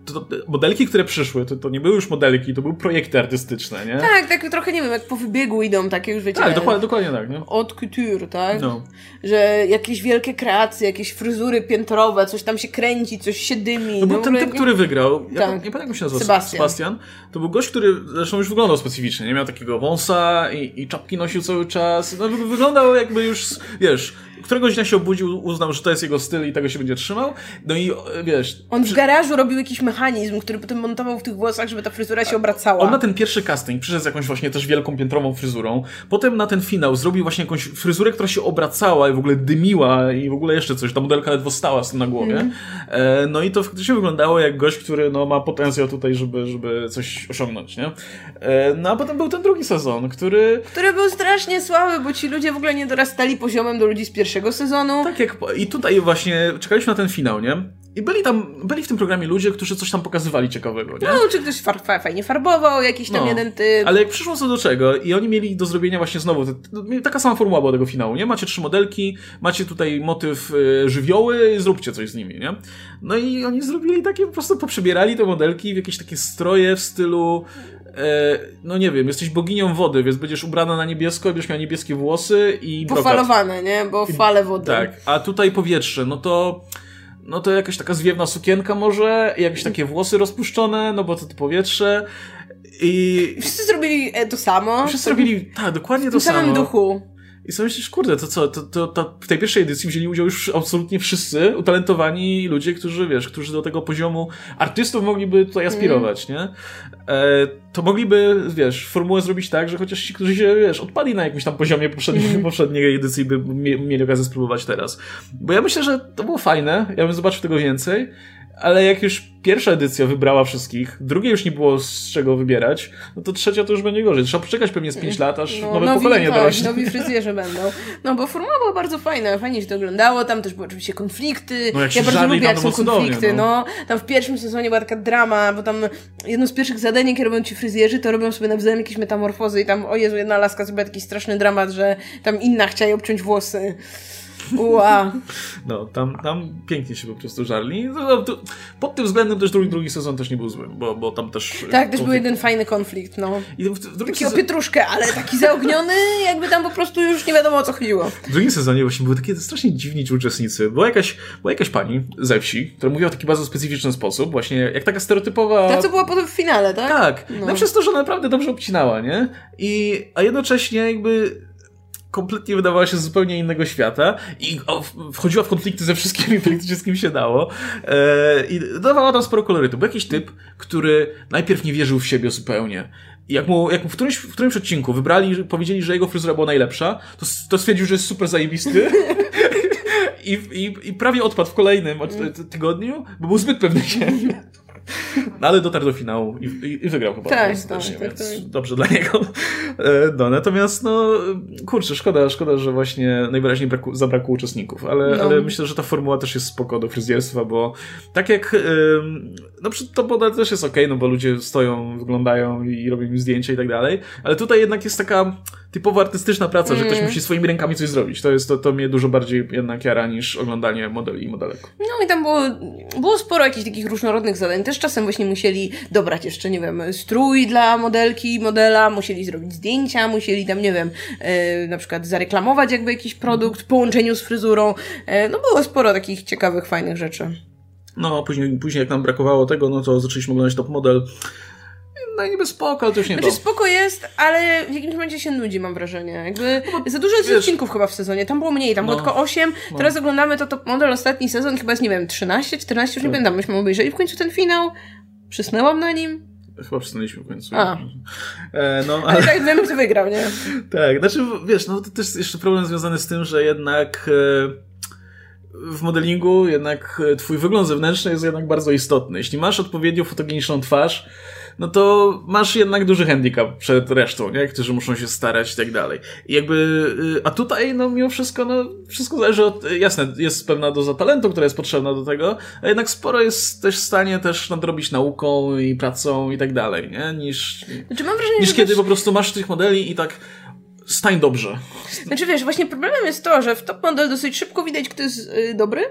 to, to, modelki, które przyszły, to, to nie były już modelki, to były projekty artystyczne, nie? Tak, tak trochę, nie wiem, jak po wybiegu idą takie już, wiecie... tak dokładnie, dokładnie tak, nie? Haute couture, tak? No. Że jakieś wielkie kreacje, jakieś fryzury piętrowe, coś tam się kręci, coś się dymi. No bo w ten typ, nie- który wygrał, ja Tak. nie pamiętam jak mu się nazywa, Sebastian. Sebastian, to był gość, który zresztą już wyglądał specyficznie, nie miał takiego wąsa i, i czapki nosił cały czas, no wy- wyglądał jakby już, wiesz, któregoś dnia się obudził, uznał, że to jest jego styl i tego się będzie trzymał, no i e, wiesz... On w garażu robił jakiś mechanizm, który potem montował w tych włosach, żeby ta fryzura się obracała. On na ten pierwszy casting przyszedł z jakąś właśnie też wielką piętrową fryzurą. Potem na ten finał zrobił właśnie jakąś fryzurę, która się obracała i w ogóle dymiła i w ogóle jeszcze coś. Ta modelka ledwo stała z tym na głowie. Mhm. E, no i to faktycznie wyglądało jak gość, który no, ma potencjał tutaj, żeby, żeby coś osiągnąć, nie? E, no a potem był ten drugi sezon, który Który był strasznie słaby, bo ci ludzie w ogóle nie dorastali poziomem do ludzi z pierwszego sezonu. Tak jak. I tutaj właśnie czekaliśmy na ten finał, nie? I byli tam, byli w tym programie ludzie, którzy coś tam pokazywali ciekawego, nie? No, czy ktoś far, fa, fajnie farbował, jakiś tam No, jeden typ. Ale jak przyszło co do czego i oni mieli do zrobienia właśnie znowu, te, taka sama formuła była tego finału, nie? Macie trzy modelki, macie tutaj motyw y, żywioły, zróbcie coś z nimi, nie? No i oni zrobili takie, po prostu poprzebierali te modelki w jakieś takie stroje w stylu no nie wiem, jesteś boginią wody, więc będziesz ubrana na niebiesko i będziesz miała niebieskie włosy i. Pofalowane, nie? Bo fale wody. Tak, a tutaj powietrze, no to no to jakaś taka zwiewna sukienka może, jakieś takie włosy rozpuszczone, no bo to, to powietrze i Wszyscy zrobili e, to samo. Wszyscy robili, tak, dokładnie w to tym samym samo. duchu. I sobie myślisz, kurde, to co, to, to, to w tej pierwszej edycji wzięli udział już absolutnie wszyscy utalentowani ludzie, którzy, wiesz, którzy do tego poziomu artystów mogliby tutaj aspirować, nie? E, to mogliby, wiesz, formułę zrobić tak, że chociaż ci, którzy się, wiesz, odpali na jakimś tam poziomie poprzedniej, poprzedniej edycji, by mie- mieli okazję spróbować teraz. Bo ja myślę, że to było fajne, ja bym zobaczył tego więcej, ale jak już pierwsza edycja wybrała wszystkich, drugiej już nie było z czego wybierać, no to trzecia to już będzie gorzej. Trzeba poczekać pewnie z 5 lat, aż nowe nowi, pokolenie tak, dorośnie. nowi fryzjerzy będą. No bo formuła była bardzo fajna, fajnie się to oglądało, tam też były oczywiście konflikty. No, jak się ja bardzo lubię, jak są konflikty, no. no. Tam w pierwszym sezonie była taka drama, bo tam jedno z pierwszych zadań, jakie robią ci fryzjerzy, to robią sobie nawzajem jakieś metamorfozy i tam, o Jezu, jedna laska zrobiła taki straszny dramat, że tam inna chciała jej obciąć włosy. Ua. No, tam, tam pięknie się po prostu żarli. No, no, pod tym względem też drugi, drugi sezon też nie był zły, bo, bo tam też... Tak, też był jeden fajny konflikt, no. I w, w, Taki o sezonie, pietruszkę, ale taki zaogniony, jakby tam po prostu już nie wiadomo o co chodziło. w drugim sezonie właśnie były takie strasznie dziwni ci uczestnicy. Była jakaś, była jakaś pani ze wsi, która mówiła w taki bardzo specyficzny sposób, właśnie jak taka stereotypowa... Ta, co była potem w finale, tak? Tak, No. no. przez to, że naprawdę dobrze obcinała, nie? I, a jednocześnie jakby kompletnie wydawała się z zupełnie innego świata i wchodziła w konflikty ze wszystkimi praktycznie z kim się dało e, i dawała tam sporo kolorytu. Był jakiś typ, który najpierw nie wierzył w siebie zupełnie. I jak mu, jak mu w, którymś, w którymś odcinku wybrali, powiedzieli, że jego fryzura była najlepsza, to, to stwierdził, że jest super zajebisty. I, i, I prawie odpadł w kolejnym tygodniu, bo był zbyt pewny siebie. No ale dotarł do finału i, i, i wygrał chyba. Tak, tak, tak, tak. dobrze dla niego. E, no, natomiast no, kurczę, szkoda, szkoda, że właśnie najwyraźniej braku, zabrakło uczestników, ale, no. ale myślę, że ta formuła też jest spoko do fryzjerstwa, bo tak jak no to model też jest ok, no bo ludzie stoją, wyglądają i robią im zdjęcia i tak dalej, ale tutaj jednak jest taka typowo artystyczna praca, mm. że ktoś mm. musi swoimi rękami coś zrobić. To jest to, to mnie dużo bardziej jednak jara niż oglądanie modeli i modelek. No i tam było, było sporo jakichś takich różnorodnych zadań. Też czasem właśnie musieli dobrać jeszcze, nie wiem, strój dla modelki, modela, musieli zrobić zdjęcia, musieli tam, nie wiem, yy, na przykład zareklamować jakby jakiś produkt w połączeniu z fryzurą. Yy, no było sporo takich ciekawych, fajnych rzeczy. No, później, później jak nam brakowało tego, no to zaczęliśmy oglądać top model no i niby spoko, ale to już nie znaczy, to. spoko jest, ale w jakimś momencie się nudzi, mam wrażenie. Jakby no, za dużo jest wiesz, odcinków chyba w sezonie. Tam było mniej, tam no, było tylko 8. No. Teraz oglądamy to top model ostatni sezon, chyba jest, nie wiem, 13, 14, już nie tak. pamiętam. Myśmy obejrzeli w końcu ten finał. Przysnęłam na nim. Chyba przysnęliśmy w końcu. A. E, no, ale... ale tak wiemy, kto wygrał, nie? tak, znaczy, wiesz, no to też jest jeszcze problem związany z tym, że jednak... E w modelingu jednak twój wygląd zewnętrzny jest jednak bardzo istotny. Jeśli masz odpowiednio fotogeniczną twarz, no to masz jednak duży handicap przed resztą, nie? Którzy muszą się starać i tak dalej. I jakby, y, a tutaj, no mimo wszystko, no wszystko zależy od, jasne, jest pewna doza talentu, która jest potrzebna do tego, a jednak sporo jest też w stanie też nadrobić nauką i pracą i tak dalej, nie? Niż, znaczy, mam wrażenie, niż kiedy też... po prostu masz tych modeli i tak stań dobrze. Znaczy wiesz, właśnie problemem jest to, że w top model dosyć szybko widać, kto jest yy, dobry,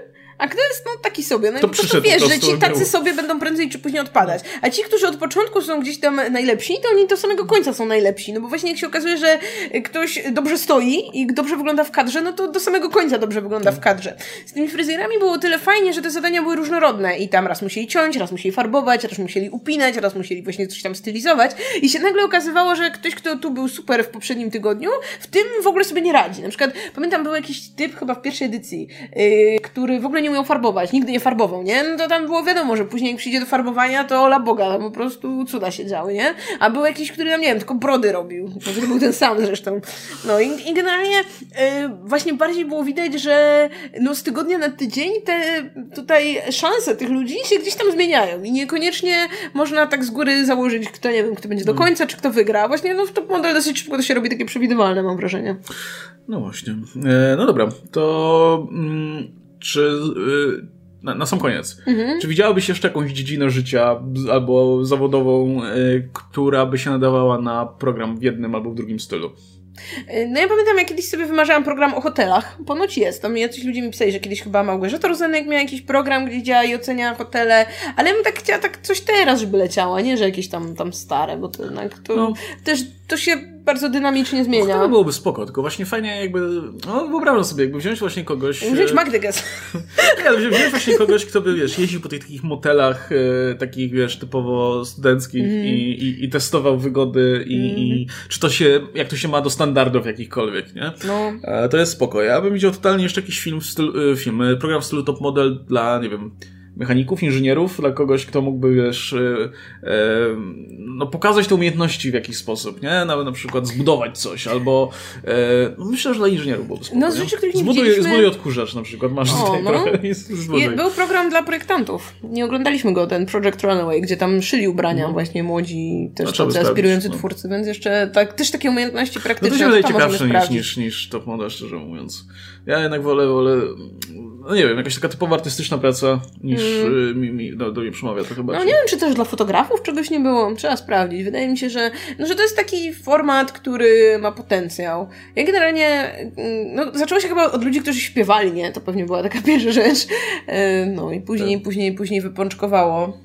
a kto jest no, taki sobie. No to prostu wiesz, że ci tacy sobie będą prędzej czy później odpadać. A ci, którzy od początku są gdzieś tam najlepsi, to oni do samego końca są najlepsi. No bo właśnie jak się okazuje, że ktoś dobrze stoi i dobrze wygląda w kadrze, no to do samego końca dobrze wygląda w kadrze. Z tymi fryzjerami było tyle fajnie, że te zadania były różnorodne i tam raz musieli ciąć, raz musieli farbować, raz musieli upinać, raz musieli właśnie coś tam stylizować i się nagle okazywało, że ktoś, kto tu był super w poprzednim tygodniu, w tym w ogóle sobie nie radzi. Na przykład pamiętam był jakiś typ chyba w pierwszej edycji, yy, który w ogóle nie umiał farbować, nigdy nie farbował, nie? No to tam było wiadomo, że później jak przyjdzie do farbowania, to ola Boga, tam po prostu cuda się działy, nie? A był jakiś, który tam, nie wiem, tylko brody robił. To był ten sam zresztą. No i, i generalnie y, właśnie bardziej było widać, że no z tygodnia na tydzień te tutaj szanse tych ludzi się gdzieś tam zmieniają i niekoniecznie można tak z góry założyć, kto, nie wiem, kto będzie do końca, czy kto wygra. Właśnie no w top model dosyć szybko to się robi takie przewidywalne, mam wrażenie. No właśnie. E, no dobra, to... Mm czy y, na, na sam koniec, mhm. czy widziałabyś jeszcze jakąś dziedzinę życia albo zawodową, y, która by się nadawała na program w jednym albo w drugim stylu? No ja pamiętam, jak kiedyś sobie wymarzałam program o hotelach. Ponoć jest. Tam jacyś ludzie mi pisali, że kiedyś chyba Małgorzata Rozenek miała jakiś program, gdzie działa i ocenia hotele, ale ja bym tak chciała tak coś teraz, żeby leciała, nie? Że jakieś tam, tam stare, bo to jednak to no. też to się bardzo dynamicznie zmienia. To byłoby spoko, tylko właśnie fajnie jakby, no wyobrażam sobie, jakby wziąć właśnie kogoś... Wziąć e, Magdę Gess. Nie, wziąć właśnie kogoś, kto by, wiesz, jeździł po tych takich motelach e, takich, wiesz, typowo studenckich mm. i, i, i, testował wygody i, mm. i, czy to się, jak to się ma do standardów jakichkolwiek, nie? No. E, to jest spoko. Ja bym widział totalnie jeszcze jakiś film, stylu, e, film, e, program w stylu top model dla, nie wiem, mechaników, inżynierów, dla kogoś, kto mógłby, wiesz, e, e, no, pokazać te umiejętności w jakiś sposób, nie? Nawet na przykład zbudować coś, albo e, no, myślę, że dla inżynierów byłoby spoko, No, z rzeczy, których nie zbuduj, widzieliśmy... zbuduj odkurzacz na przykład, masz o, tutaj no. trochę Był program dla projektantów. Nie oglądaliśmy go, ten Project Runaway, gdzie tam szyli ubrania no. właśnie młodzi, też no, aspirujący no. twórcy, więc jeszcze tak, też takie umiejętności praktyczne. No to się ciekawsze niż, niż, niż top model, szczerze mówiąc. Ja jednak wolę, wolę no nie wiem, jakaś taka typowa artystyczna praca niż mm. mi, mi do, do mnie przemawia to chyba. No nie wiem, czy też dla fotografów czegoś nie było. Trzeba sprawdzić. Wydaje mi się, że, no, że to jest taki format, który ma potencjał. Ja generalnie, mm, no zaczęło się chyba od ludzi, którzy śpiewali, nie? To pewnie była taka pierwsza rzecz. E, no i później, tak. później, później wypączkowało.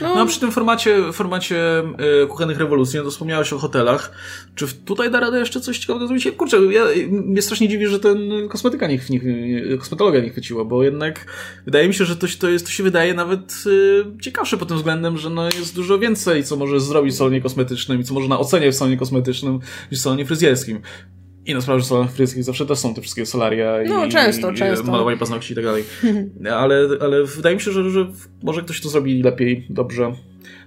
No, no przy tym formacie, formacie y, kuchennych rewolucji, no to wspomniałeś o hotelach. Czy tutaj da radę jeszcze coś ciekawego zrobić? Kurczę, ja, mnie strasznie dziwi, że ten kosmetyka nie, nie, kosmetologia nie chwyciła, bo jednak wydaje mi się, że to, to, jest, to się wydaje nawet y, ciekawsze pod tym względem, że no jest dużo więcej, co może zrobić w salonie kosmetycznym i co można oceniać w salonie kosmetycznym niż w salonie fryzjerskim. Inna sprawa, że w fryzjerskich zawsze też są te wszystkie solaria No, i, często, i często. malowanie paznokci i tak dalej. ale, ale wydaje mi się, że, że może ktoś to zrobi lepiej, dobrze.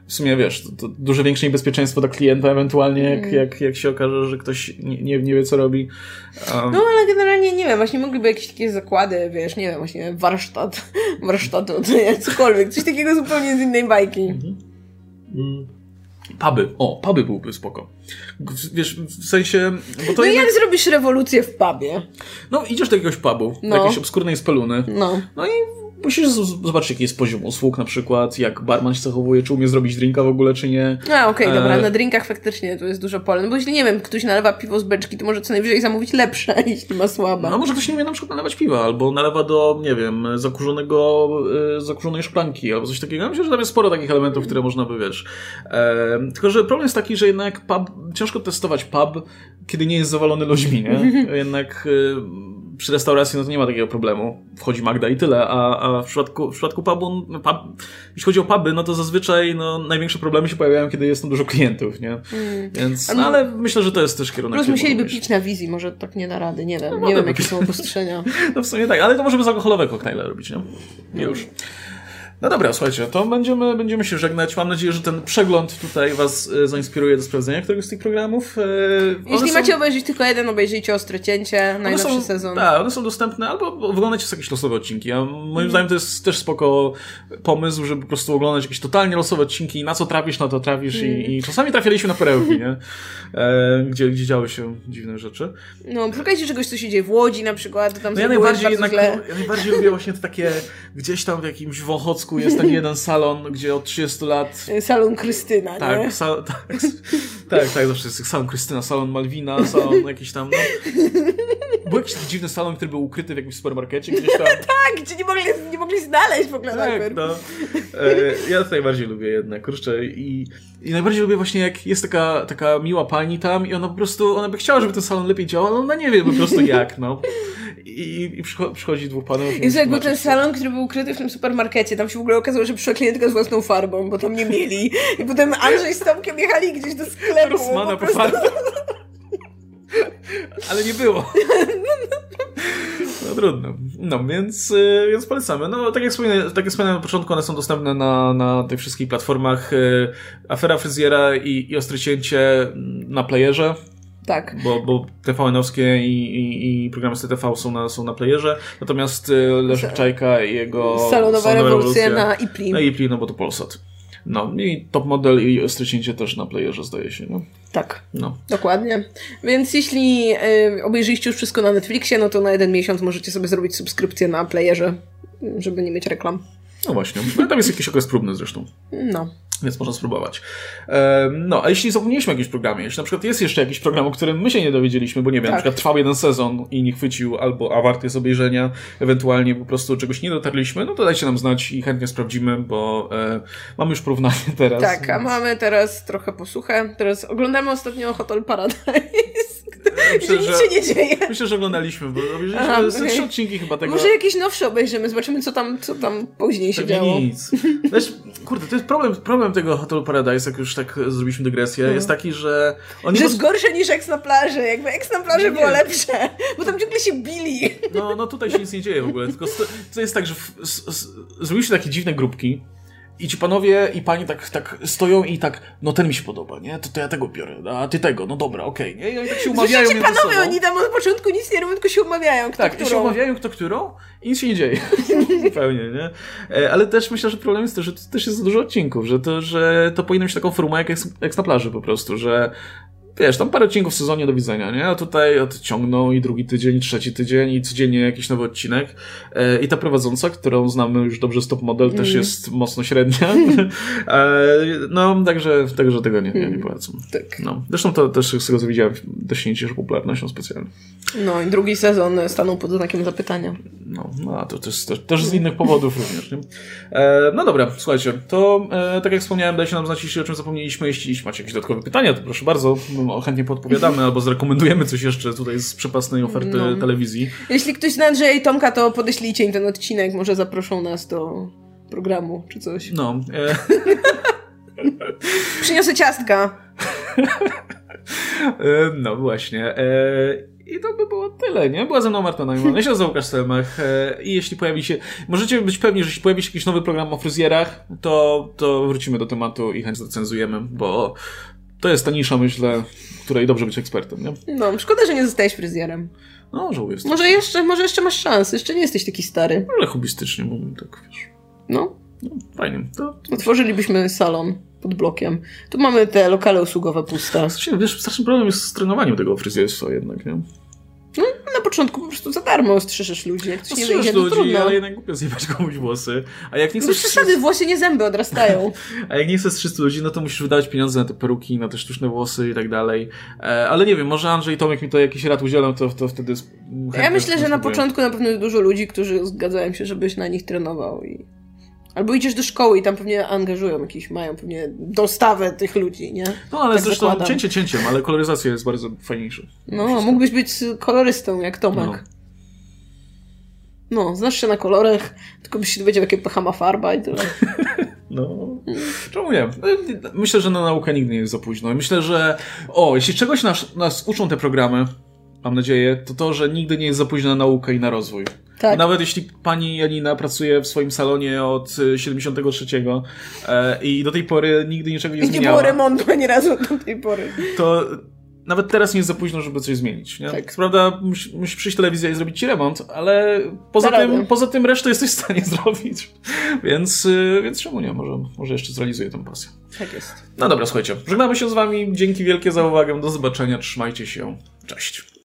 W sumie wiesz, to, to dużo większe niebezpieczeństwo dla klienta ewentualnie, jak, Mm. jak, jak się okaże, że ktoś nie, nie, nie wie, co robi. Um, No ale generalnie nie wiem, właśnie mogliby jakieś takie zakłady, wiesz, nie wiem, właśnie warsztat, warsztatu, cokolwiek, coś takiego zupełnie z innej bajki. Mm. Puby. O, puby byłby spoko. Wiesz, w sensie, bo to No i jednak, jak zrobisz rewolucję w pubie? no idziesz do jakiegoś pubu, do No. jakiejś obskurnej speluny, No. no i musisz zobaczyć, jaki jest poziom usług na przykład, jak barman się zachowuje, czy umie zrobić drinka w ogóle, czy nie. A, okej, dobra, E, na drinkach faktycznie tu jest dużo pole, no bo jeśli, nie wiem, ktoś nalewa piwo z beczki, to może co najwyżej zamówić lepsze, jeśli ma słabe. No może ktoś nie umie na przykład nalewać piwa, albo nalewa do, nie wiem, zakurzonego, e, zakurzonej szklanki, albo coś takiego. Ja myślę, że tam jest sporo takich elementów, które można by, wiesz. E, tylko, że problem jest taki, że jednak pub, ciężko testować pub, kiedy nie jest zawalony ludźmi, nie? Jednak e, przy restauracji no to nie ma takiego problemu. Wchodzi Magda i tyle, a, a w przypadku, w przypadku pubu, no, pub, jeśli chodzi o puby, no to zazwyczaj no, największe problemy się pojawiają, kiedy jest tam dużo klientów, nie? Więc, A no, no- ale myślę, że to jest też kierunek. Plus musieliby pić na wizji, może tak nie da rady, nie wiem, nie mogę wiem jakie są obostrzenia. No w sumie tak, ale to możemy z alkoholowe koktajle robić, nie? Już. No dobra, słuchajcie, to będziemy, będziemy się żegnać. Mam nadzieję, że ten przegląd tutaj Was e, zainspiruje do sprawdzenia któregoś z tych programów. E, Jeśli są- macie obejrzeć tylko jeden, obejrzyjcie Ostre Cięcie, najnowszy są, sezon. Tak, one są dostępne, albo oglądajcie sobie jakieś losowe odcinki. A moim zdaniem to jest też spoko pomysł, żeby po prostu oglądać jakieś totalnie losowe odcinki, na co trafisz, na to trafisz i, i czasami trafialiśmy na perełki, nie? E, gdzie, gdzie działy się dziwne rzeczy. No, szukajcie czegoś, co się dzieje w Łodzi na przykład, tam No ja najbardziej jednak, ja najbardziej lubię właśnie te takie, gdzieś tam w jakimś Wąchocku jest taki jeden salon, gdzie od 30 lat Salon Krystyna, nie? tak, sa, tak, tak, tak, zawsze jest salon Krystyna, salon Malwina, salon jakiś tam, no. Był jakiś taki dziwny salon, który był ukryty w jakimś supermarkecie gdzieś tam. Tak, gdzie nie mogli, nie mogli znaleźć w ogóle Tak, no. E, ja to najbardziej lubię jednak, kurczę. I, I najbardziej lubię właśnie, jak jest taka, taka miła pani tam i ona po prostu, ona by chciała, żeby ten salon lepiej działał, ale ona nie wie po prostu jak, no. I, i przycho- przychodzi dwóch panów. i Jezu, jak był tłumaczy ten salon, który był ukryty w tym supermarkecie, tam się w ogóle okazało, że przyszła klientka z własną farbą, bo tam nie mieli. I potem Andrzej z Tomkiem jechali gdzieś do sklepu. Rosmana po po prostu... Ale nie było. No trudno. No więc, y, więc polecamy. No tak jak wspomniałem, tak jak na początku, one są dostępne na, na tych wszystkich platformach. y, Afera Fryzjera i, i Ostre Cięcie na playerze, Tak. bo, bo TVN-owskie i, i, i programy z TTV są na, są na playerze. Natomiast y, Leszek Czajka i jego Salonowa rewolucja na IPLI. i Pli, no bo to Polsat. No i Top Model i Ostre Cięcie też na playerze zdaje się, no. Tak. no. Dokładnie. Więc jeśli y, obejrzyliście już wszystko na Netflixie, no to na jeden miesiąc możecie sobie zrobić subskrypcję na playerze, żeby nie mieć reklam. No właśnie. No, tam jest jakiś okres próbny zresztą, No. Więc można spróbować. No, a jeśli zapomnieliśmy o jakimś programie, jeśli na przykład jest jeszcze jakiś program, o którym my się nie dowiedzieliśmy, bo nie wiem, na Tak. przykład trwał jeden sezon i nie chwycił, albo a wart jest obejrzenia, ewentualnie po prostu czegoś nie dotarliśmy, no to dajcie nam znać i chętnie sprawdzimy, bo e, mamy już porównanie teraz. Tak, a więc- mamy teraz trochę posłuchę. Teraz oglądamy ostatnio Hotel Paradise, Myślę, gdzie nic że, się nie dzieje. myślę, że oglądaliśmy, bo Aha, obejrzeliśmy ze okej. trzy odcinki chyba tego. Może jakieś nowsze obejrzymy, zobaczymy co tam, co tam później się Pewnie działo. nic. Wiesz, kurde, to jest problem, problem tego Hotelu Paradise, jak już tak zrobiliśmy dygresję, jest taki, że oni Że po jest gorsze niż eks na plaży, jakby eks na plaży Nie, było nie. lepsze, bo tam ciągle się bili. No, no tutaj się nic nie dzieje w ogóle, tylko to jest tak, że w, s, s, zrobiliście takie dziwne grupki i ci panowie i pani tak, tak stoją i tak, no ten mi się podoba, nie? To, to ja tego biorę, a ty tego, no dobra, okej, nie? I oni tak się umawiają Słyszycie, między panowie, sobą. oni tam od początku nic nie robią, tylko się umawiają, kto Tak, i się którą. umawiają kto którą i nic się nie dzieje. Zupełnie, nie? E, Ale też myślę, że problem jest to, że to też jest za dużo odcinków, że to, że to powinno być taką formułą jak, eks- jak na plaży po prostu, że wiesz, tam parę odcinków w sezonie do widzenia, nie? A tutaj odciągną i drugi tydzień, i trzeci tydzień i codziennie jakiś nowy odcinek. E, I ta prowadząca, którą znamy już dobrze z Top Model, też Mm. jest mocno średnia. E, No, także, także tego nie, nie, nie polecam. Tak. No. Zresztą to też z tego co widziałem, też nie cieszy popularnością specjalnie. No i drugi sezon stanął pod znakiem zapytania. No, no to też, też, też z innych powodów również, nie? E, no dobra, słuchajcie, to e, tak jak wspomniałem, dajcie nam znać, jeśli o czym zapomnieliśmy. Jeśli macie jakieś dodatkowe pytania, to proszę bardzo, no, chętnie podpowiadamy albo zrekomendujemy coś jeszcze tutaj z przepasnej oferty No. telewizji. Jeśli ktoś zna Andrzeja i Tomka, to podeślijcie im ten odcinek, może zaproszą nas do programu czy coś. No, e, Przyniosę ciastka. e, no właśnie. E, I to by było tyle, nie? Była ze mną Marta Neumann, ja się nazywam Łukasz Stelmach e, i jeśli pojawi się, możecie być pewni, że jeśli pojawi się jakiś nowy program o fryzjerach, to, to wrócimy do tematu i chętnie recenzujemy, bo to jest ta nisza, myślę, której dobrze być ekspertem, nie? No, szkoda, że nie zostałeś fryzjerem. No, żałuję. Może jeszcze, może jeszcze masz szansę, jeszcze nie jesteś taki stary. Ale hobbystycznie, bo tak, wiesz, No, no, fajnie. To, otworzylibyśmy salon pod blokiem. Tu mamy te lokale usługowe puste. Wiesz, straszny problem jest z trenowaniem tego fryzjerstwa jednak, nie? No, na początku po prostu za darmo strzyżesz ludzi. Jak ktoś nie to ludzi, trudno. ale jednak głupio zjebać komuś włosy. A jak nie Bez chcesz przesady, włosy nie zęby odrastają. A jak nie chcesz 300 ludzi, no to musisz wydawać pieniądze na te peruki, na te sztuczne włosy i tak dalej. E, ale nie wiem, może Andrzej i Tomek mi to jakiś rad udzielą, to, to wtedy... Ja myślę, że na początku na pewno jest dużo ludzi, którzy zgadzają się, żebyś na nich trenował i... Albo idziesz do szkoły i tam pewnie angażują jakiś, mają pewnie dostawę tych ludzi, nie? No ale tak zresztą zakładam. cięcie cięciem, ale koloryzacja jest bardzo fajniejsza. No, mógłbyś być kolorystą jak Tomek. No, znasz się na kolorach, tylko byś się dowiedział, jakie pH ma farba i tyle. No, czemu nie? Myślę, że na naukę nigdy nie jest za późno. Myślę, że o, jeśli czegoś nas, nas uczą te programy, mam nadzieję, to to, że nigdy nie jest za późno na naukę i na rozwój. Tak. Nawet jeśli pani Janina pracuje w swoim salonie od y, 73 e, i do tej pory nigdy niczego nie I nie zmieniała, było remontu ani razu do tej pory. to nawet teraz nie jest za późno, żeby coś zmienić. Nie? Tak. Prawda musi, musi przyjść telewizja i zrobić ci remont, ale poza tym, radę. poza tym resztę jesteś w stanie zrobić. Więc, y, więc czemu nie? Może, może jeszcze zrealizuję tę pasję. Tak jest. No dobra, słuchajcie. Żegnamy się z wami. Dzięki wielkie za uwagę. Do zobaczenia. Trzymajcie się. Cześć.